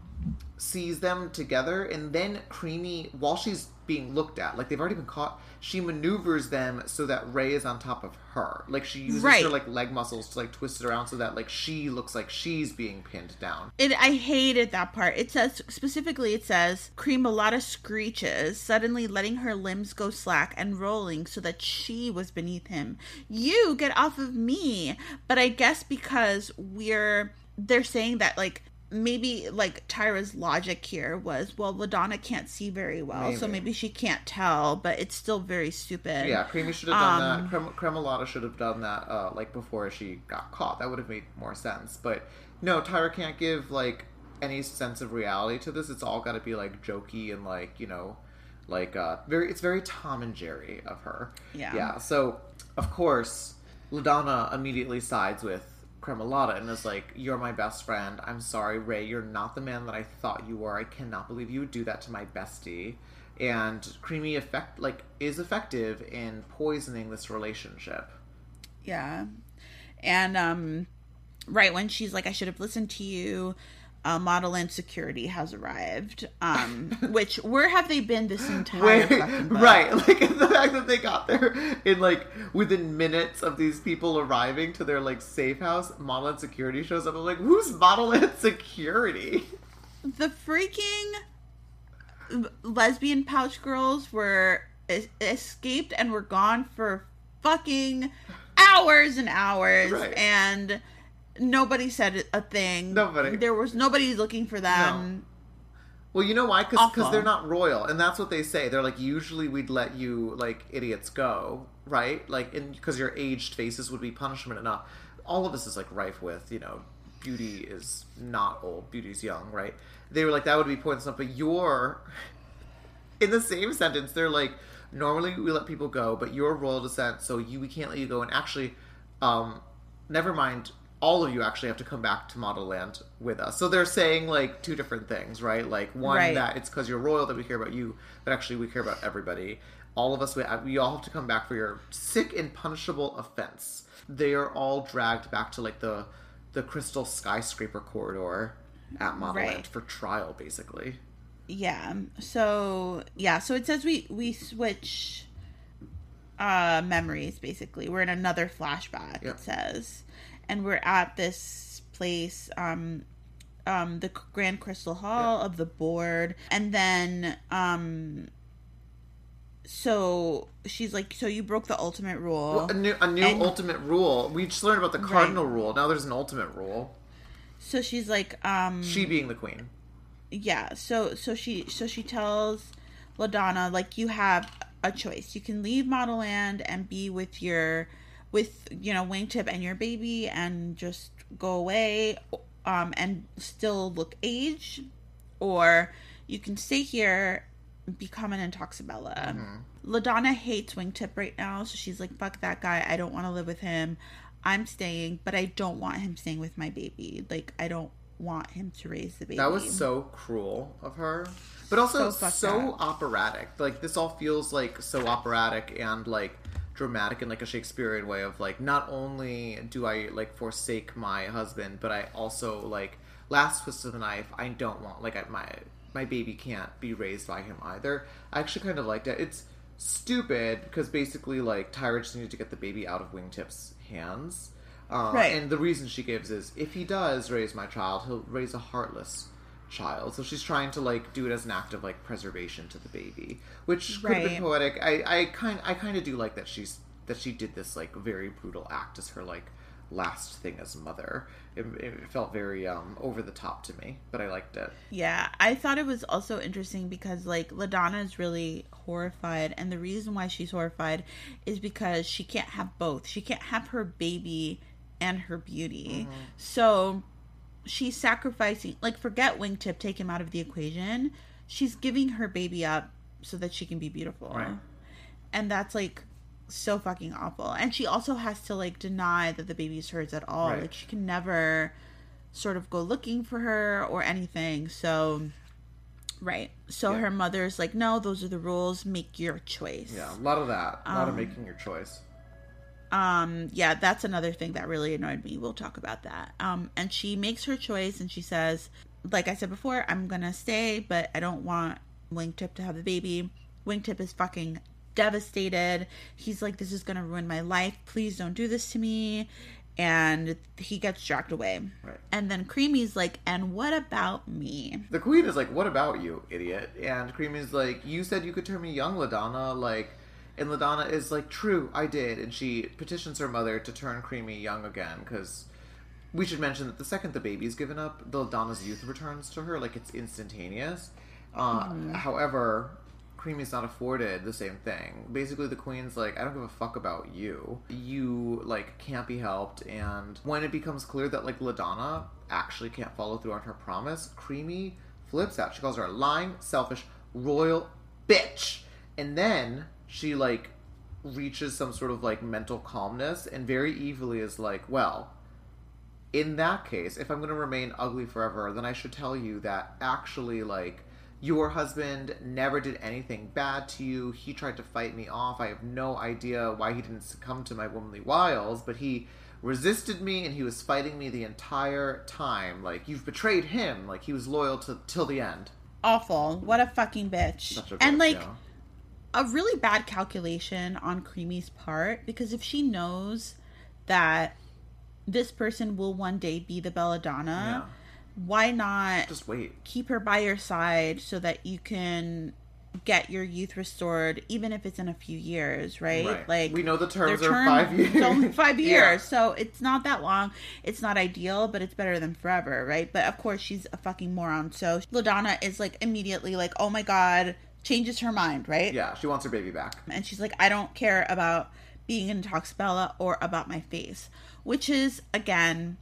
sees them together and then Creamy while she's being looked at, like they've already been caught, she maneuvers them so that Ray is on top of her. Like she uses Right. her like leg muscles to like twist it around so that like she looks like she's being pinned down. It, I hated that part. It says specifically, it says Creamolata screeches, suddenly letting her limbs go slack and rolling so that she was beneath him. You get off of me. But I guess because we're, they're saying that like maybe like Tyra's logic here was, well, Ladonna can't see very well, so Maybe. maybe she can't tell, but it's still very stupid. Yeah, Creamy should have done Um, that. Crem- Creamolata should have done that uh, like before she got caught. That would have made more sense. But no, Tyra can't give like any sense of reality to this. It's all got to be like jokey and like you know, like uh, very. It's very Tom and Jerry of her. Yeah. Yeah. So of course, Ladonna immediately sides with Creamolata and is like, "You're my best friend. I'm sorry, Ray. You're not the man that I thought you were. I cannot believe you would do that to my bestie." And Creamy effect like is effective in poisoning this relationship. Yeah. And um right when she's like I should have listened to you, uh, Model Land Security has arrived. Um which where have they been this entire book? right? Like the fact that they got there in like within minutes of these people arriving to their like safe house, Model Land Security shows up. I'm like, who's Model Land Security? The freaking lesbian pouch girls were es- escaped and were gone for fucking hours and hours Right. and nobody said a thing. Nobody. There was nobody looking for them. Well, you know why? Because they're not royal, and that's what they say. They're like, usually we'd let you like idiots go, right? Like, because your aged faces would be punishment enough. All of this is like rife with, you know, beauty is not old, beauty's young, right? They were like, that would be pointless enough, but you're in the same sentence. They're like, normally we let people go, but you're royal descent, so you we can't let you go. And actually, um, never mind. All of you actually have to come back to Model Land with us. So they're saying like two different things, right? Like one Right. that it's because you're royal that we care about you, but actually we care about everybody. All of us, we, we all have to come back for your sick and punishable offense. They are all dragged back to like the the crystal skyscraper corridor at Model Right. Land for trial, basically. yeah so yeah so it says we we switch uh memories basically we're in another flashback Yep. it says and we're at this place um um the grand crystal hall of the board and then um so she's like so you broke the ultimate rule Well, a new, a new And- ultimate rule. We just learned about the cardinal rule. Now there's an ultimate rule. so she's like um She being the queen. yeah so so she so she tells ladonna like you have a choice you can leave model land and be with your with you know wingtip and your baby and just go away um and still look age or you can stay here become an Intoxibella. Mm-hmm. LaDonna hates Wingtip right now, so she's like, fuck that guy. I don't want to live with him. I'm staying, but I don't want him staying with my baby. Like, I don't want him to raise the baby. That was so cruel of her. But also So so, operatic. Like this all feels like so operatic and like dramatic in like a Shakespearean way of like not only do I like forsake my husband, but I also like last twist of the knife, I don't want like I, my my baby can't be raised by him either. I actually kind of liked it. It's stupid because basically like Tyra just needed to get the baby out of Wingtip's hands. Uh, Right. And the reason she gives is if he does raise my child, he'll raise a heartless child. So she's trying to like do it as an act of like preservation to the baby, which could have been poetic. I I kind I kind of do like that she's that she did this like very brutal act as her like last thing as mother. It, it felt very um over the top to me, but I liked it. Yeah, I thought it was also interesting because like LaDonna is really horrified, and the reason why she's horrified is because she can't have both. She can't have her baby and her beauty. So she's sacrificing. Like, forget Wingtip, take him out of the equation. She's giving her baby up so that she can be beautiful, Right. and that's like so fucking awful. And she also has to like deny that the baby's hers at all. Right. Like, she can never sort of go looking for her or anything. So, right. So Yeah. her mother's like, no, those are the rules. Make your choice. Yeah, a lot of that, a lot of um, making your choice. Um, yeah, that's another thing that really annoyed me. We'll talk about that. Um, and she makes her choice and she says, like I said before, I'm gonna stay, but I don't want Wingtip to have the baby. Wingtip is fucking devastated. He's like, this is gonna ruin my life. Please don't do this to me. And he gets dragged away. Right. And then Creamy's like, and what about me? The queen is like, "What about you, idiot?" And Creamy's like, "You said you could turn me young, Ladonna." Like, and Ladonna is like, "True, I did." And she petitions her mother to turn Creamy young again because we should mention that the second the baby's given up, the Ladonna's youth returns to her. Like it's instantaneous. Uh, However, Creamy's not afforded the same thing. Basically, the queen's like, I don't give a fuck about you. You like can't be helped. And when it becomes clear that like Ladonna actually can't follow through on her promise, Creamy flips out. She calls her a lying, selfish, royal bitch. And then she like reaches some sort of like mental calmness and very evilly is like, well, in that case, if I'm going to remain ugly forever, then I should tell you that actually, like, your husband never did anything bad to you. He tried to fight me off. I have no idea why he didn't succumb to my womanly wiles, but he resisted me and he was fighting me the entire time. Like, you've betrayed him. Like, he was loyal to till the end. Awful. What a fucking bitch. A and like yeah. A really bad calculation on Creamy's part because if she knows that this person will one day be the belladonna, Yeah. why not Just wait. keep her by your side so that you can get your youth restored, even if it's in a few years, right? Right. Like We know the terms are term five years. only five Yeah. years, so it's not that long. It's not ideal, but it's better than forever, right? But of course, she's a fucking moron. So Ladonna is like immediately like, "Oh my god," changes her mind, right? Yeah, she wants her baby back. and she's like, I don't care about being Intoxibella or about my face, which is again,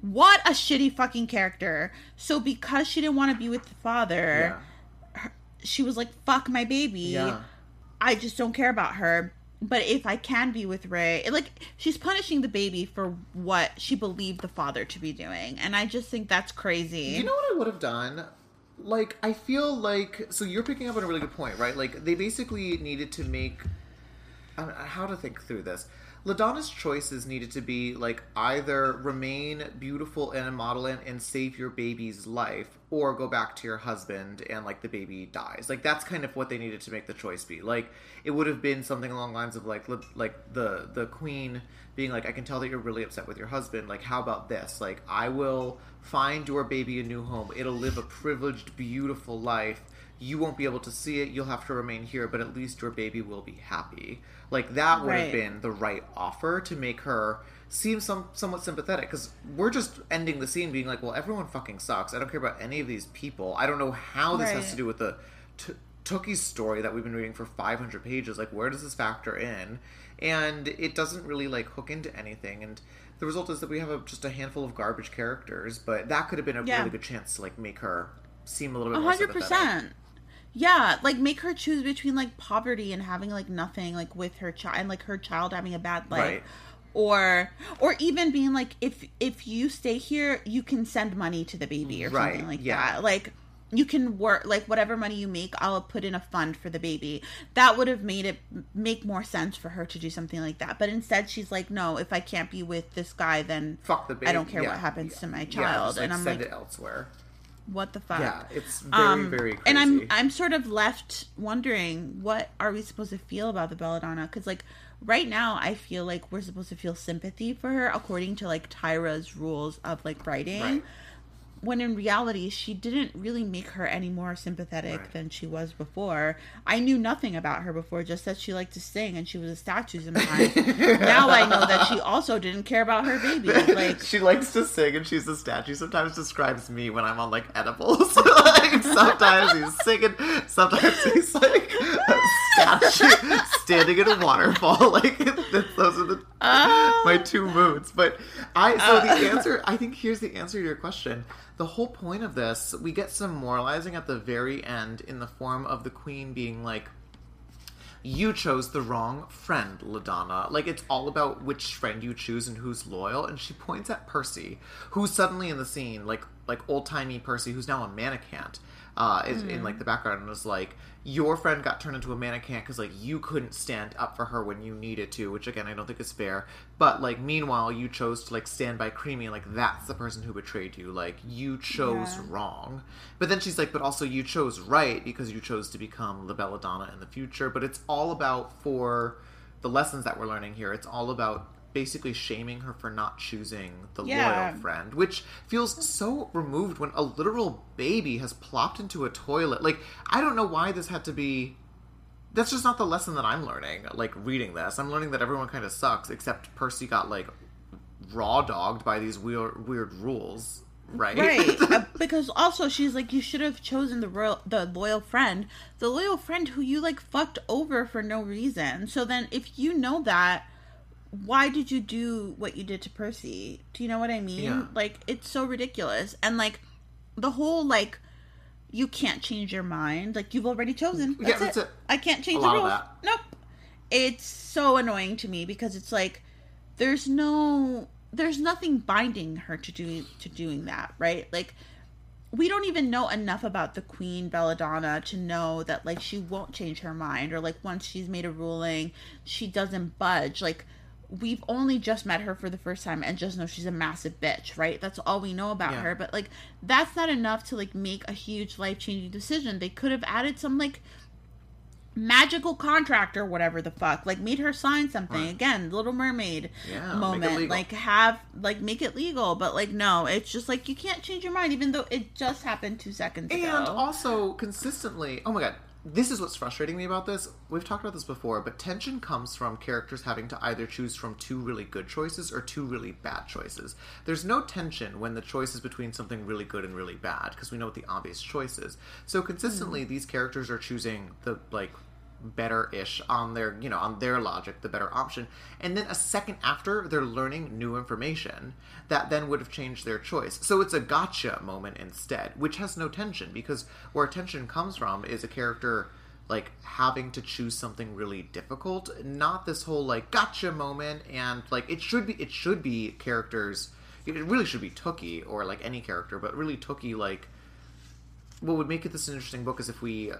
what a shitty fucking character. So because she didn't want to be with the father, Yeah. she was like, "Fuck my baby." Yeah. I just don't care about her. But if I can be with Ray, like she's punishing the baby for what she believed the father to be doing, and I just think that's crazy. You know what I would have done? Like, I feel like so you're picking up on a really good point, right? Like, they basically needed to make I don't know how to think through this. Ladonna's choices needed to be like either remain beautiful and a model and, save your baby's life, or go back to your husband and like the baby dies. Like that's kind of what they needed to make the choice be. Like it would have been something along lines of like like the the queen being like, I can tell that you're really upset with your husband. Like how about this? Like I will find your baby a new home. It'll live a privileged, beautiful life you won't be able to see it. You'll have to remain here, but at least your baby will be happy. Like that would right. have been the right offer to make her seem some somewhat sympathetic because we're just ending the scene being like, well, everyone fucking sucks. I don't care about any of these people. I don't know how this right. has to do with the t- Tookie's story that we've been reading for 500 pages. Like, where does this factor in? And it doesn't really like hook into anything. And the result is that we have a, just a handful of garbage characters. But that could have been a yeah. really good chance to like make her seem a little bit 100%. Yeah, like make her choose between like poverty and having like nothing, like with her child, and like her child having a bad life, Right. or or even being like, if if you stay here, you can send money to the baby or Right, something like yeah. that. Like you can work like whatever money you make, I'll put in a fund for the baby. That would have made it make more sense for her to do something like that. But instead, she's like, no, if I can't be with this guy, then Fuck the baby. I don't care Yeah. what happens to my Yeah, child. just, like, and I'm send like, it elsewhere. What the fuck? Yeah, it's very very crazy. Um, and I'm I'm sort of left wondering what are we supposed to feel about the Belladonna because like right now I feel like we're supposed to feel sympathy for her according to like Tyra's rules of like writing. Right. When in reality, she didn't really make her any more sympathetic Right. than she was before. I knew nothing about her before, just that she liked to sing and she was a statue sometimes. now I know that she also didn't care about her baby. Like, she likes to sing and she's a statue. Sometimes describes me when I'm on like edibles. like sometimes he's singing, sometimes he's like statue standing in a waterfall. Like those are the Ah. my two moods. But I so the answer I think here's the answer to your question. The whole point of this, we get some moralizing at the very end in the form of the queen being like you chose the wrong friend, LaDonna. Like, it's all about which friend you choose and who's loyal. And she points at Percy, who's suddenly in the scene, like like old timey Percy, who's now a mannequin, uh, is in like the background, and was like, your friend got turned into a mannequin because like you couldn't stand up for her when you needed to, which again I don't think is fair. But like, meanwhile, you chose to like stand by Creamy, and like that's the person who betrayed you. Like, you chose Yeah. wrong. But then she's like, but also you chose right because you chose to become La Belladonna in the future. But it's all about for the lessons that we're learning here. It's all about basically shaming her for not choosing the Yeah. loyal friend, which feels so removed when a literal baby has plopped into a toilet. Like, I don't know why this had to be. That's just not the lesson that I'm learning. Like reading this, I'm learning that everyone kind of sucks, except Percy got like raw dogged by these weird weird rules, right? right Uh, because also she's like you should have chosen the royal the loyal friend the loyal friend who you like fucked over for no reason so then if you know that why did you do what you did to percy? Do you know what i mean? Yeah. like it's so ridiculous. And like the whole like you can't change your mind. Like you've already chosen. Yeah, that's, that's it. it. i can't change A the rules. nope. It's so annoying to me because it's like there's no there's nothing binding her to doing to doing that right? Like we don't even know enough about the queen belladonna to know that like she won't change her mind or like once she's made a ruling she doesn't budge. Like we've only just met her for the first time and just know she's a massive bitch right? That's all we know about Yeah. her. But like that's not enough to like make a huge life-changing decision. They could have added some like magical contract or whatever the fuck. Like made her sign something. Right. again little mermaid Yeah, moment. like have like make it legal. But like no it's just like you can't change your mind even though it just happened two seconds And ago. And also consistently, oh my god, this is what's frustrating me about this. We've talked about this before, but tension comes from characters having to either choose from two really good choices or two really bad choices. There's no tension when the choice is between something really good and really bad because we know what the obvious choice is. So consistently, hmm. these characters are choosing the like better-ish on their you know on their logic the better option. And then a second after they're learning new information that then would have changed their choice. So it's a gotcha moment instead which has no tension because where tension comes from is a character like having to choose something really difficult. Not this whole like gotcha moment and like it should be it should be characters it really should be Tookie or like any character but really Tookie like what would make it this an interesting book is if we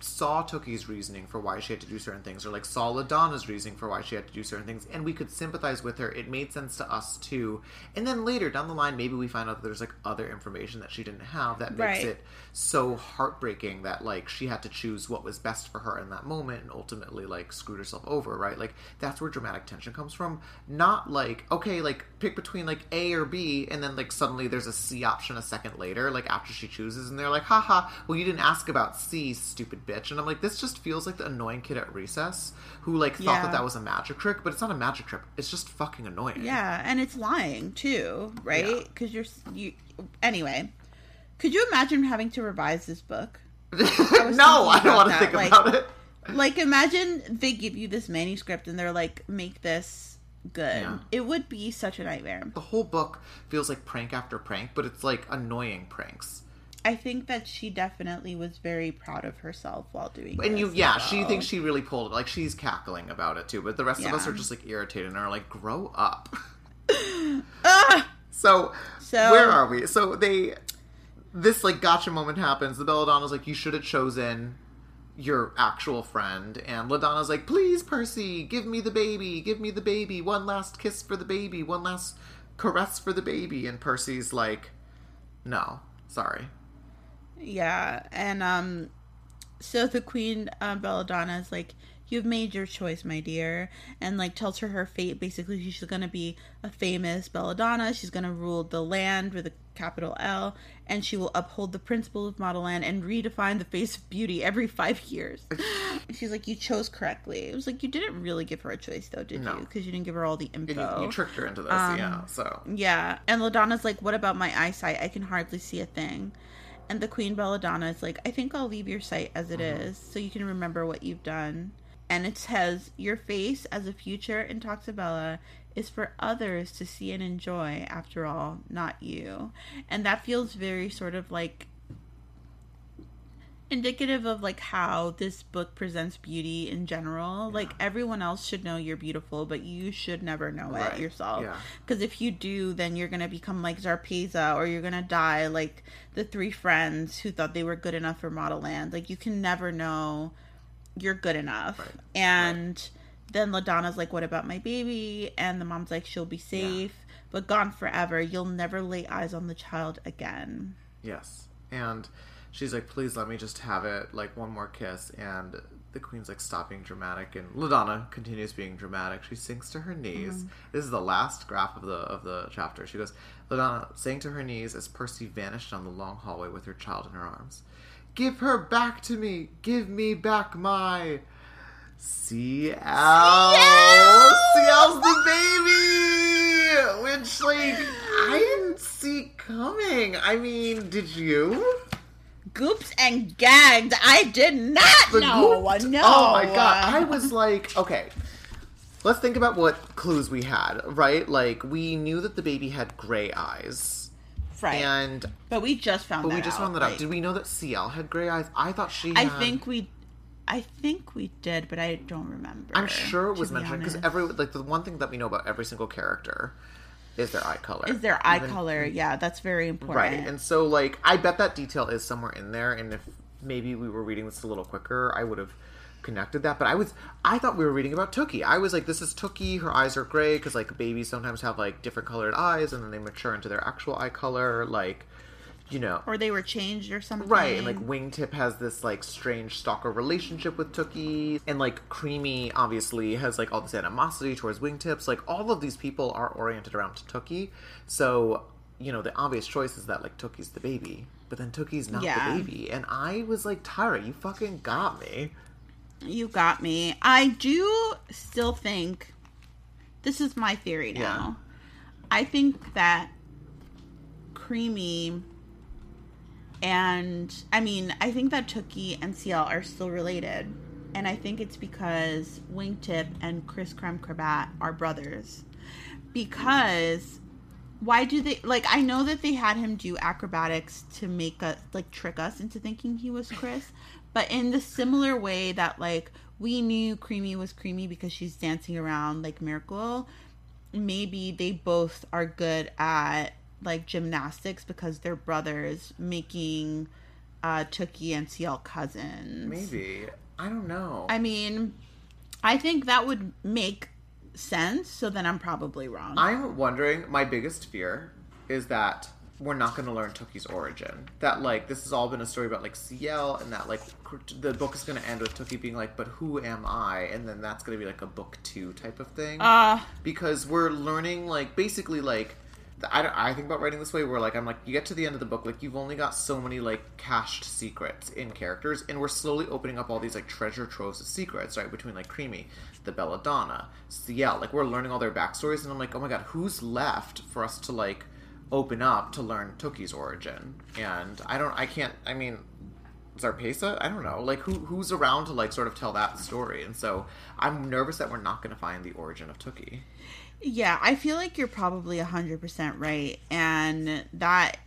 saw Tookie's reasoning for why she had to do certain things, or like saw LaDonna's reasoning for why she had to do certain things, and we could sympathize with her. It made sense to us too. And then later down the line, maybe we find out that there's like other information that she didn't have that makes Right. it so heartbreaking that like she had to choose what was best for her in that moment and ultimately like screwed herself over, right? Like that's where dramatic tension comes from. Not like, okay, like pick between like A or B and then like suddenly there's a C option a second later, like after she chooses, and they're like, haha, well you didn't ask about C, stupid bitch. And I'm like, this just feels like the annoying kid at recess who like thought Yeah. that that was a magic trick, but it's not a magic trick. It's just fucking annoying. yeah and it's lying too right Yeah. because you're you anyway could you imagine having to revise this book no, I don't want to think like- about it. like imagine they give you this manuscript and they're like make this good Yeah. it would be such a nightmare the whole book feels like prank after prank, but it's like annoying pranks. I think that she definitely was very proud of herself while doing. It. And you, yeah, she thinks she really pulled it. Like she's cackling about it too, but the rest of us are just like irritated and are like, "Grow up." Ah! so, So- where are we? So they, this like gotcha moment happens. The Belladonna's like, "You should have chosen your actual friend," and Ladonna's like, "Please, Percy, give me the baby. Give me the baby. One last kiss for the baby. One last caress for the baby." And Percy's like, "No, sorry." Yeah, and um, so the queen uh, Belladonna is like, "You've made your choice, my dear," and like tells her her fate. Basically, she's gonna be a famous Belladonna. She's gonna rule the land with a capital L, and she will uphold the principle of model land and redefine the face of beauty every five years. she's like, "You chose correctly." It was like you didn't really give her a choice, though, did No. you? Because you didn't give her all the info. you, you tricked her into this, Um, yeah. So Yeah, and Ladonna's like, "What about my eyesight? I can hardly see a thing." And the Queen Belladonna is like, "I think I'll leave your sight as it mm-hmm. is, so you can remember what you've done." And it says, "Your face as a future Intoxibella is for others to see and enjoy. After all, not you." And that feels very sort of like indicative of like how this book presents beauty in general. Like everyone else should know you're beautiful, but you should never know Right, it yourself. yeah. Because if you do, then you're gonna become like Zarpessa, or you're gonna die like the three friends who thought they were good enough for Model Land. Like you can never know you're good enough. Right, And then Ladonna's like, "What about my baby?" And the mom's like, "She'll be safe, but gone forever. You'll never lay eyes on the child again." Yes. And she's like, please let me just have it, like one more kiss. And the queen's like, stop being dramatic. And LaDonna continues being dramatic. She sinks to her knees. Mm-hmm. This is the last graph of the of the chapter. She goes, LaDonna sank to her knees as Percy vanished down the long hallway with her child in her arms. Give her back to me. Give me back my CL. CL's the baby! Which, like, I didn't see coming. I mean, did you? Goops and gagged. I did not The know. goop- No. Oh my god. I was like, okay. Let's think about what clues we had, right? Like, we knew that the baby had gray eyes. right. And, but we just found but that we just out. found that out. like- Did we know that CL had gray eyes? I thought she I had. think we, I think we did, but I don't remember. I'm sure it was mentioned because every like the one thing that we know about every single character is their eye color. is their eye Even- color. Yeah, that's very important. Right. And so like I bet that detail is somewhere in there and if maybe we were reading this a little quicker, I would have connected that. But I was I thought we were reading about Tookie. I was like this is Tookie, her eyes are gray cuz like babies sometimes have like different colored eyes and then they mature into their actual eye color like you know. or they were changed or something. Right, and like Wingtip has this like strange stalker relationship with Tookie, and like Creamy obviously has like all this animosity towards Wingtips. Like all of these people are oriented around Tookie, so you know the obvious choice is that like Tookie's the baby, but then Tookie's not Yeah. the baby, and I was like, Tyra, you fucking got me. You got me. I do still think this is my theory now. I think that Creamy and I mean, I think that Tookie and CL are still related. And I think it's because Wingtip and Chris Cravat are brothers. Because why do they like I know that they had him do acrobatics to make us like trick us into thinking he was Chris, but in the similar way that like we knew Creamy was Creamy because she's dancing around like Miracle, maybe they both are good at like gymnastics because they're brothers making uh Tookie and CL cousins. Maybe I don't know. I mean, I think that would make sense, so then I'm probably wrong. I'm wondering. My biggest fear is that we're not going to learn Tookie's origin. That like this has all been a story about like CL, and that like the book is going to end with Tookie being like, "But who am I?" And then that's going to be like a book two type of thing. uh because we're learning like basically like I, I think about writing this way where like I'm like you get to the end of the book like you've only got so many like cached secrets in characters and we're slowly opening up all these like treasure troves of secrets right between like Creamy, the Belladonna, CL like we're learning all their backstories and I'm like oh my god who's left for us to like open up to learn Tookie's origin and I don't I can't I mean Zarpessa? I don't know. Like who who's around to like sort of tell that story? And so I'm nervous that we're not going to find the origin of Tookie. Yeah, I feel like you're probably 100% right. And that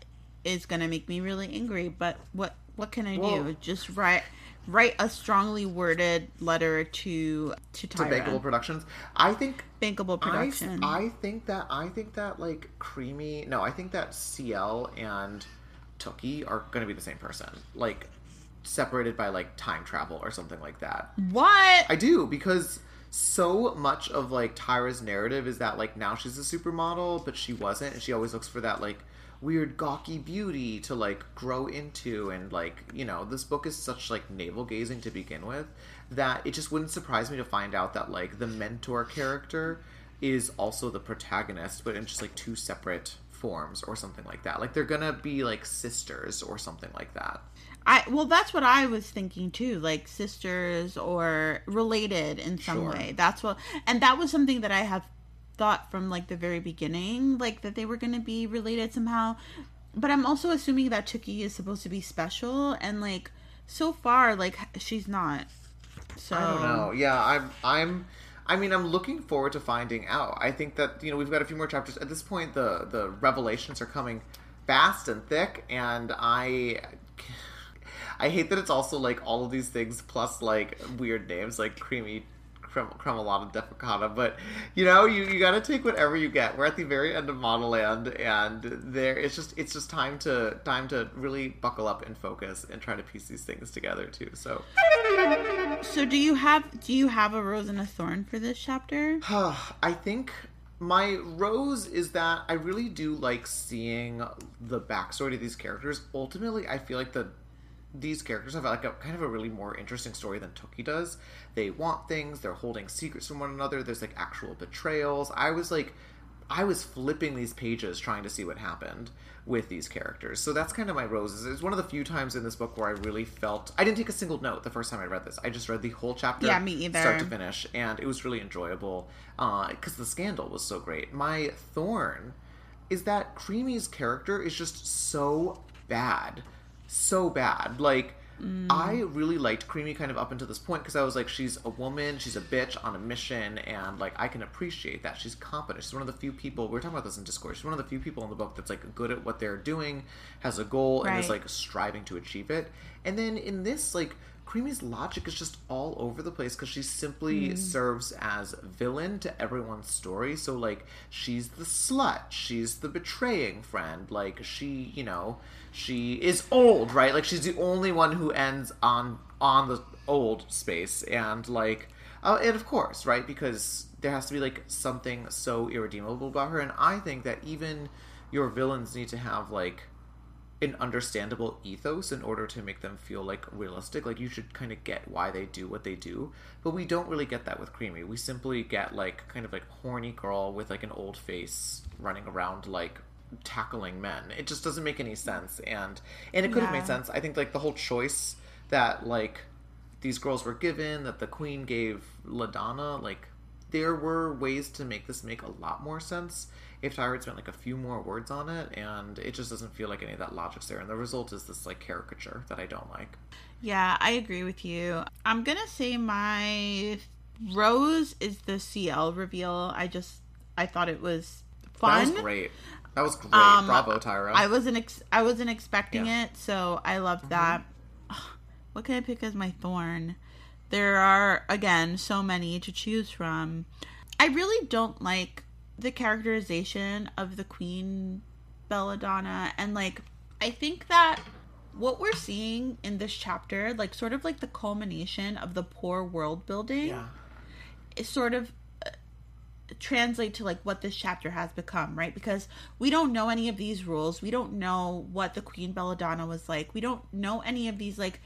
is gonna make me really angry. But what what can I do? Just write write a strongly worded letter to to to Bankable Productions. I think Bankable I. I think that I think that like creamy. No, I think that CL and Tookie are going to be the same person. Like separated by like time travel or something like that. what? I do because so much of like Tyra's narrative is that like now she's a supermodel, but she wasn't, and she always looks for that like weird gawky beauty to like grow into and like you know this book is such like navel gazing to begin with that it just wouldn't surprise me to find out that like the mentor character is also the protagonist but in just like two separate forms or something like that. Like they're gonna be like sisters or something like that I well, that's what I was thinking too, like sisters or related in some Sure. way. That's what, and that was something that I have thought from like the very beginning, like that they were going to be related somehow. But I'm also assuming that Tookie is supposed to be special, and like so far, like she's not. So I don't know. Yeah, I'm. I'm. I mean, I'm looking forward to finding out. I think that you know we've got a few more chapters. At this point, the the revelations are coming fast and thick, and I. I hate that it's also like all of these things plus like weird names like creamy crem- Creamolata defecata but you know you, you gotta take whatever you get we're at the very end of model land and there it's just it's just time to time to really buckle up and focus and try to piece these things together too so So do you have do you have a rose and a thorn for this chapter? I think my rose is that I really do like seeing the backstory to these characters. Ultimately, I feel like the these characters have like a kind of a really more interesting story than Tookie does. They want things, they're holding secrets from one another. There's like actual betrayals. I was like I was flipping these pages trying to see what happened with these characters. So that's kind of my roses. It's one of the few times in this book where I really felt I didn't take a single note the first time I read this. I just read the whole chapter, Yeah, me either. start to finish, and it was really enjoyable uh, because the scandal was so great. My thorn is that Creamy's character is just so bad, so bad. Like I mm. really liked Creamy kind of up until this point because I was like, she's a woman, she's a bitch on a mission, and like I can appreciate that. She's competent. She's one of the few people. We were talking about this in Discord. She's one of the few people in the book that's like good at what they're doing, has a goal, and is like striving to achieve it. And then in this, like Creamy's logic is just all over the place because she simply hmm. serves as villain to everyone's story. So like she's the slut, she's the betraying friend, like she, you know, she is old, right? Like she's the only one who ends on on the old space and like uh, and of course, right? Because there has to be like something so irredeemable about her and I think that even your villains need to have like an understandable ethos in order to make them feel like realistic. Like you should kind of get why they do what they do, but we don't really get that with Creamy. We simply get like kind of like horny girl with like an old face running around like tackling men. It just doesn't make any sense, and and it could have made sense. I think like the whole choice that like these girls were given that the queen gave Ladonna like there were ways to make this make a lot more sense if Tyra had spent like a few more words on it, and it just doesn't feel like any of that logic's there. And the result is this like caricature that I don't like. Yeah, I agree with you. I'm gonna say my rose is the CL reveal. I just I thought it was fun. That was great. That was great. Um, Bravo, Tyra. I wasn't ex- I wasn't expecting Yeah. it, so I loved that. What can I pick as my thorn? There are again so many to choose from. I really don't like the characterization of the Queen Belladonna and like I think that what we're seeing in this chapter, like sort of like the culmination of the poor world building, yeah. is sort of translate to like what this chapter has become, right? Because we don't know any of these rules. We don't know what the Queen Belladonna was like. We don't know any of these like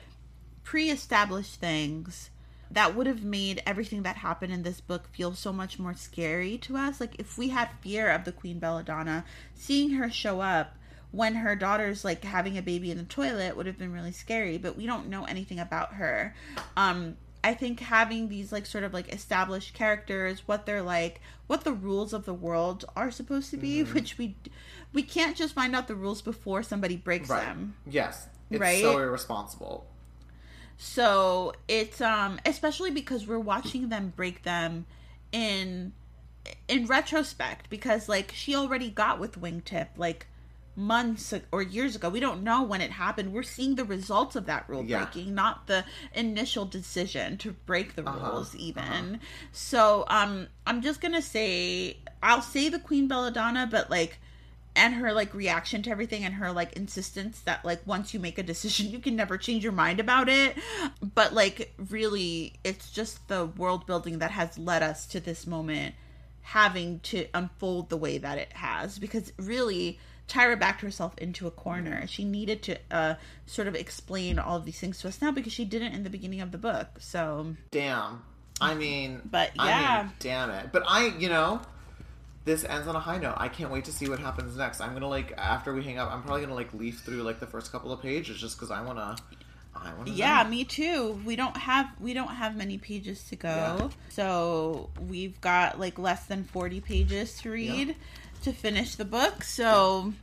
pre-established things that would have made everything that happened in this book feel so much more scary to us. Like if we had fear of the Queen Belladonna, seeing her show up when her daughter's like having a baby in the toilet would have been really scary, but we don't know anything about her. Um I think having these like sort of like established characters, what they're like, what the rules of the world are supposed to be, which we we can't just find out the rules before somebody breaks Right. them. Yes. It's Right? so irresponsible. So it's um especially because we're watching them break them in in retrospect because like she already got with wingtip like months or years ago. We don't know when it happened. We're seeing the results of that rule Yeah. breaking, not the initial decision to break the Uh-huh, rules even. So, um I'm just going to say I'll say the Queen Belladonna, but like and her like reaction to everything and her like insistence that like once you make a decision you can never change your mind about it but like really it's just the world building that has led us to this moment having to unfold the way that it has because really Tyra backed herself into a corner. She needed to uh, sort of explain all of these things to us now because she didn't in the beginning of the book. So, Damn. I mean, But, I yeah. mean, damn it. But I, you know, this ends on a high note. I can't wait to see what happens next. I'm gonna like after we hang up. I'm probably gonna like leaf through like the first couple of pages just because I wanna. I wanna. yeah, know. me too. We don't have we don't have many pages to go. Yeah. So, we've got like less than 40 pages to read to finish the book. So,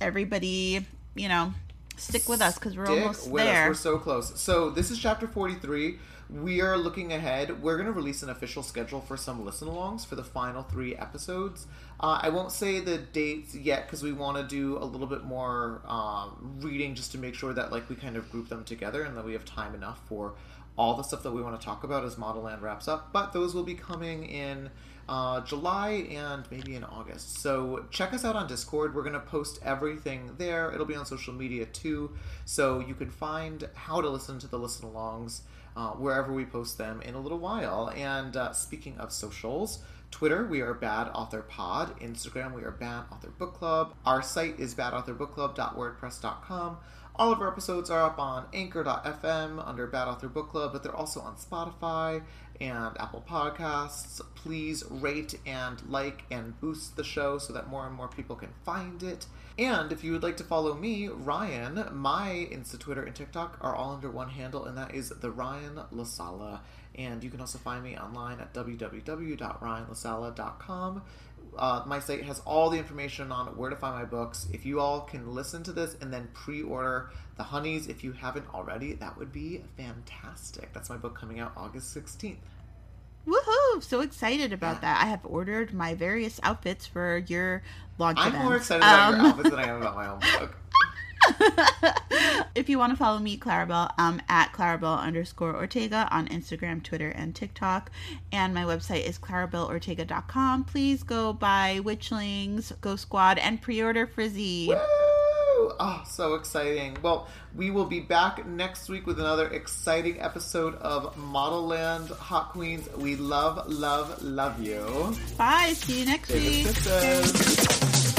everybody, you know, stick with us cuz we're Stick almost with us. there. We're so close. So this is chapter 43. We are looking ahead. We're going to release an official schedule for some listen-alongs for the final three episodes. Uh, I won't say the dates yet because we want to do a little bit more um, reading just to make sure that like we kind of group them together and that we have time enough for all the stuff that we want to talk about as Model Land wraps up. But those will be coming in uh, July and maybe in August. So check us out on Discord. We're going to post everything there. It'll be on social media too. So you can find how to listen to the listen alongs uh, wherever we post them in a little while. And uh, speaking of socials, Twitter, we are Bad Author Pod. Instagram, we are Bad Author Book Club. Our site is badauthorbookclub.wordpress.com. All of our episodes are up on anchor.fm under Bad Author Book Club, but they're also on Spotify and Apple Podcasts. Please rate and like and boost the show so that more and more people can find it. And if you would like to follow me, Ryan, my Insta, Twitter, and TikTok are all under one handle, and that is the Ryan La Sala. And you can also find me online at www.ryanlasala.com. Uh, my site has all the information on where to find my books. If you all can listen to this and then pre-order The Honeys, if you haven't already, that would be fantastic. That's my book coming out August 16th. Woohoo! So excited about that. I have ordered my various outfits for your launch I'm event. more excited about your Um, outfits than I am about my own book. if you want to follow me, Claribel, um, at Claribel underscore Ortega on Instagram, Twitter, and TikTok. And my website is claribelortega.com. Please go buy Witchlings, Ghost Squad, and pre-order Frizzy. Woo! Oh, so exciting. Well, we will be back next week with another exciting episode of Model Land Hot Queens. We love, love, love you. Bye. See you next week. sisters.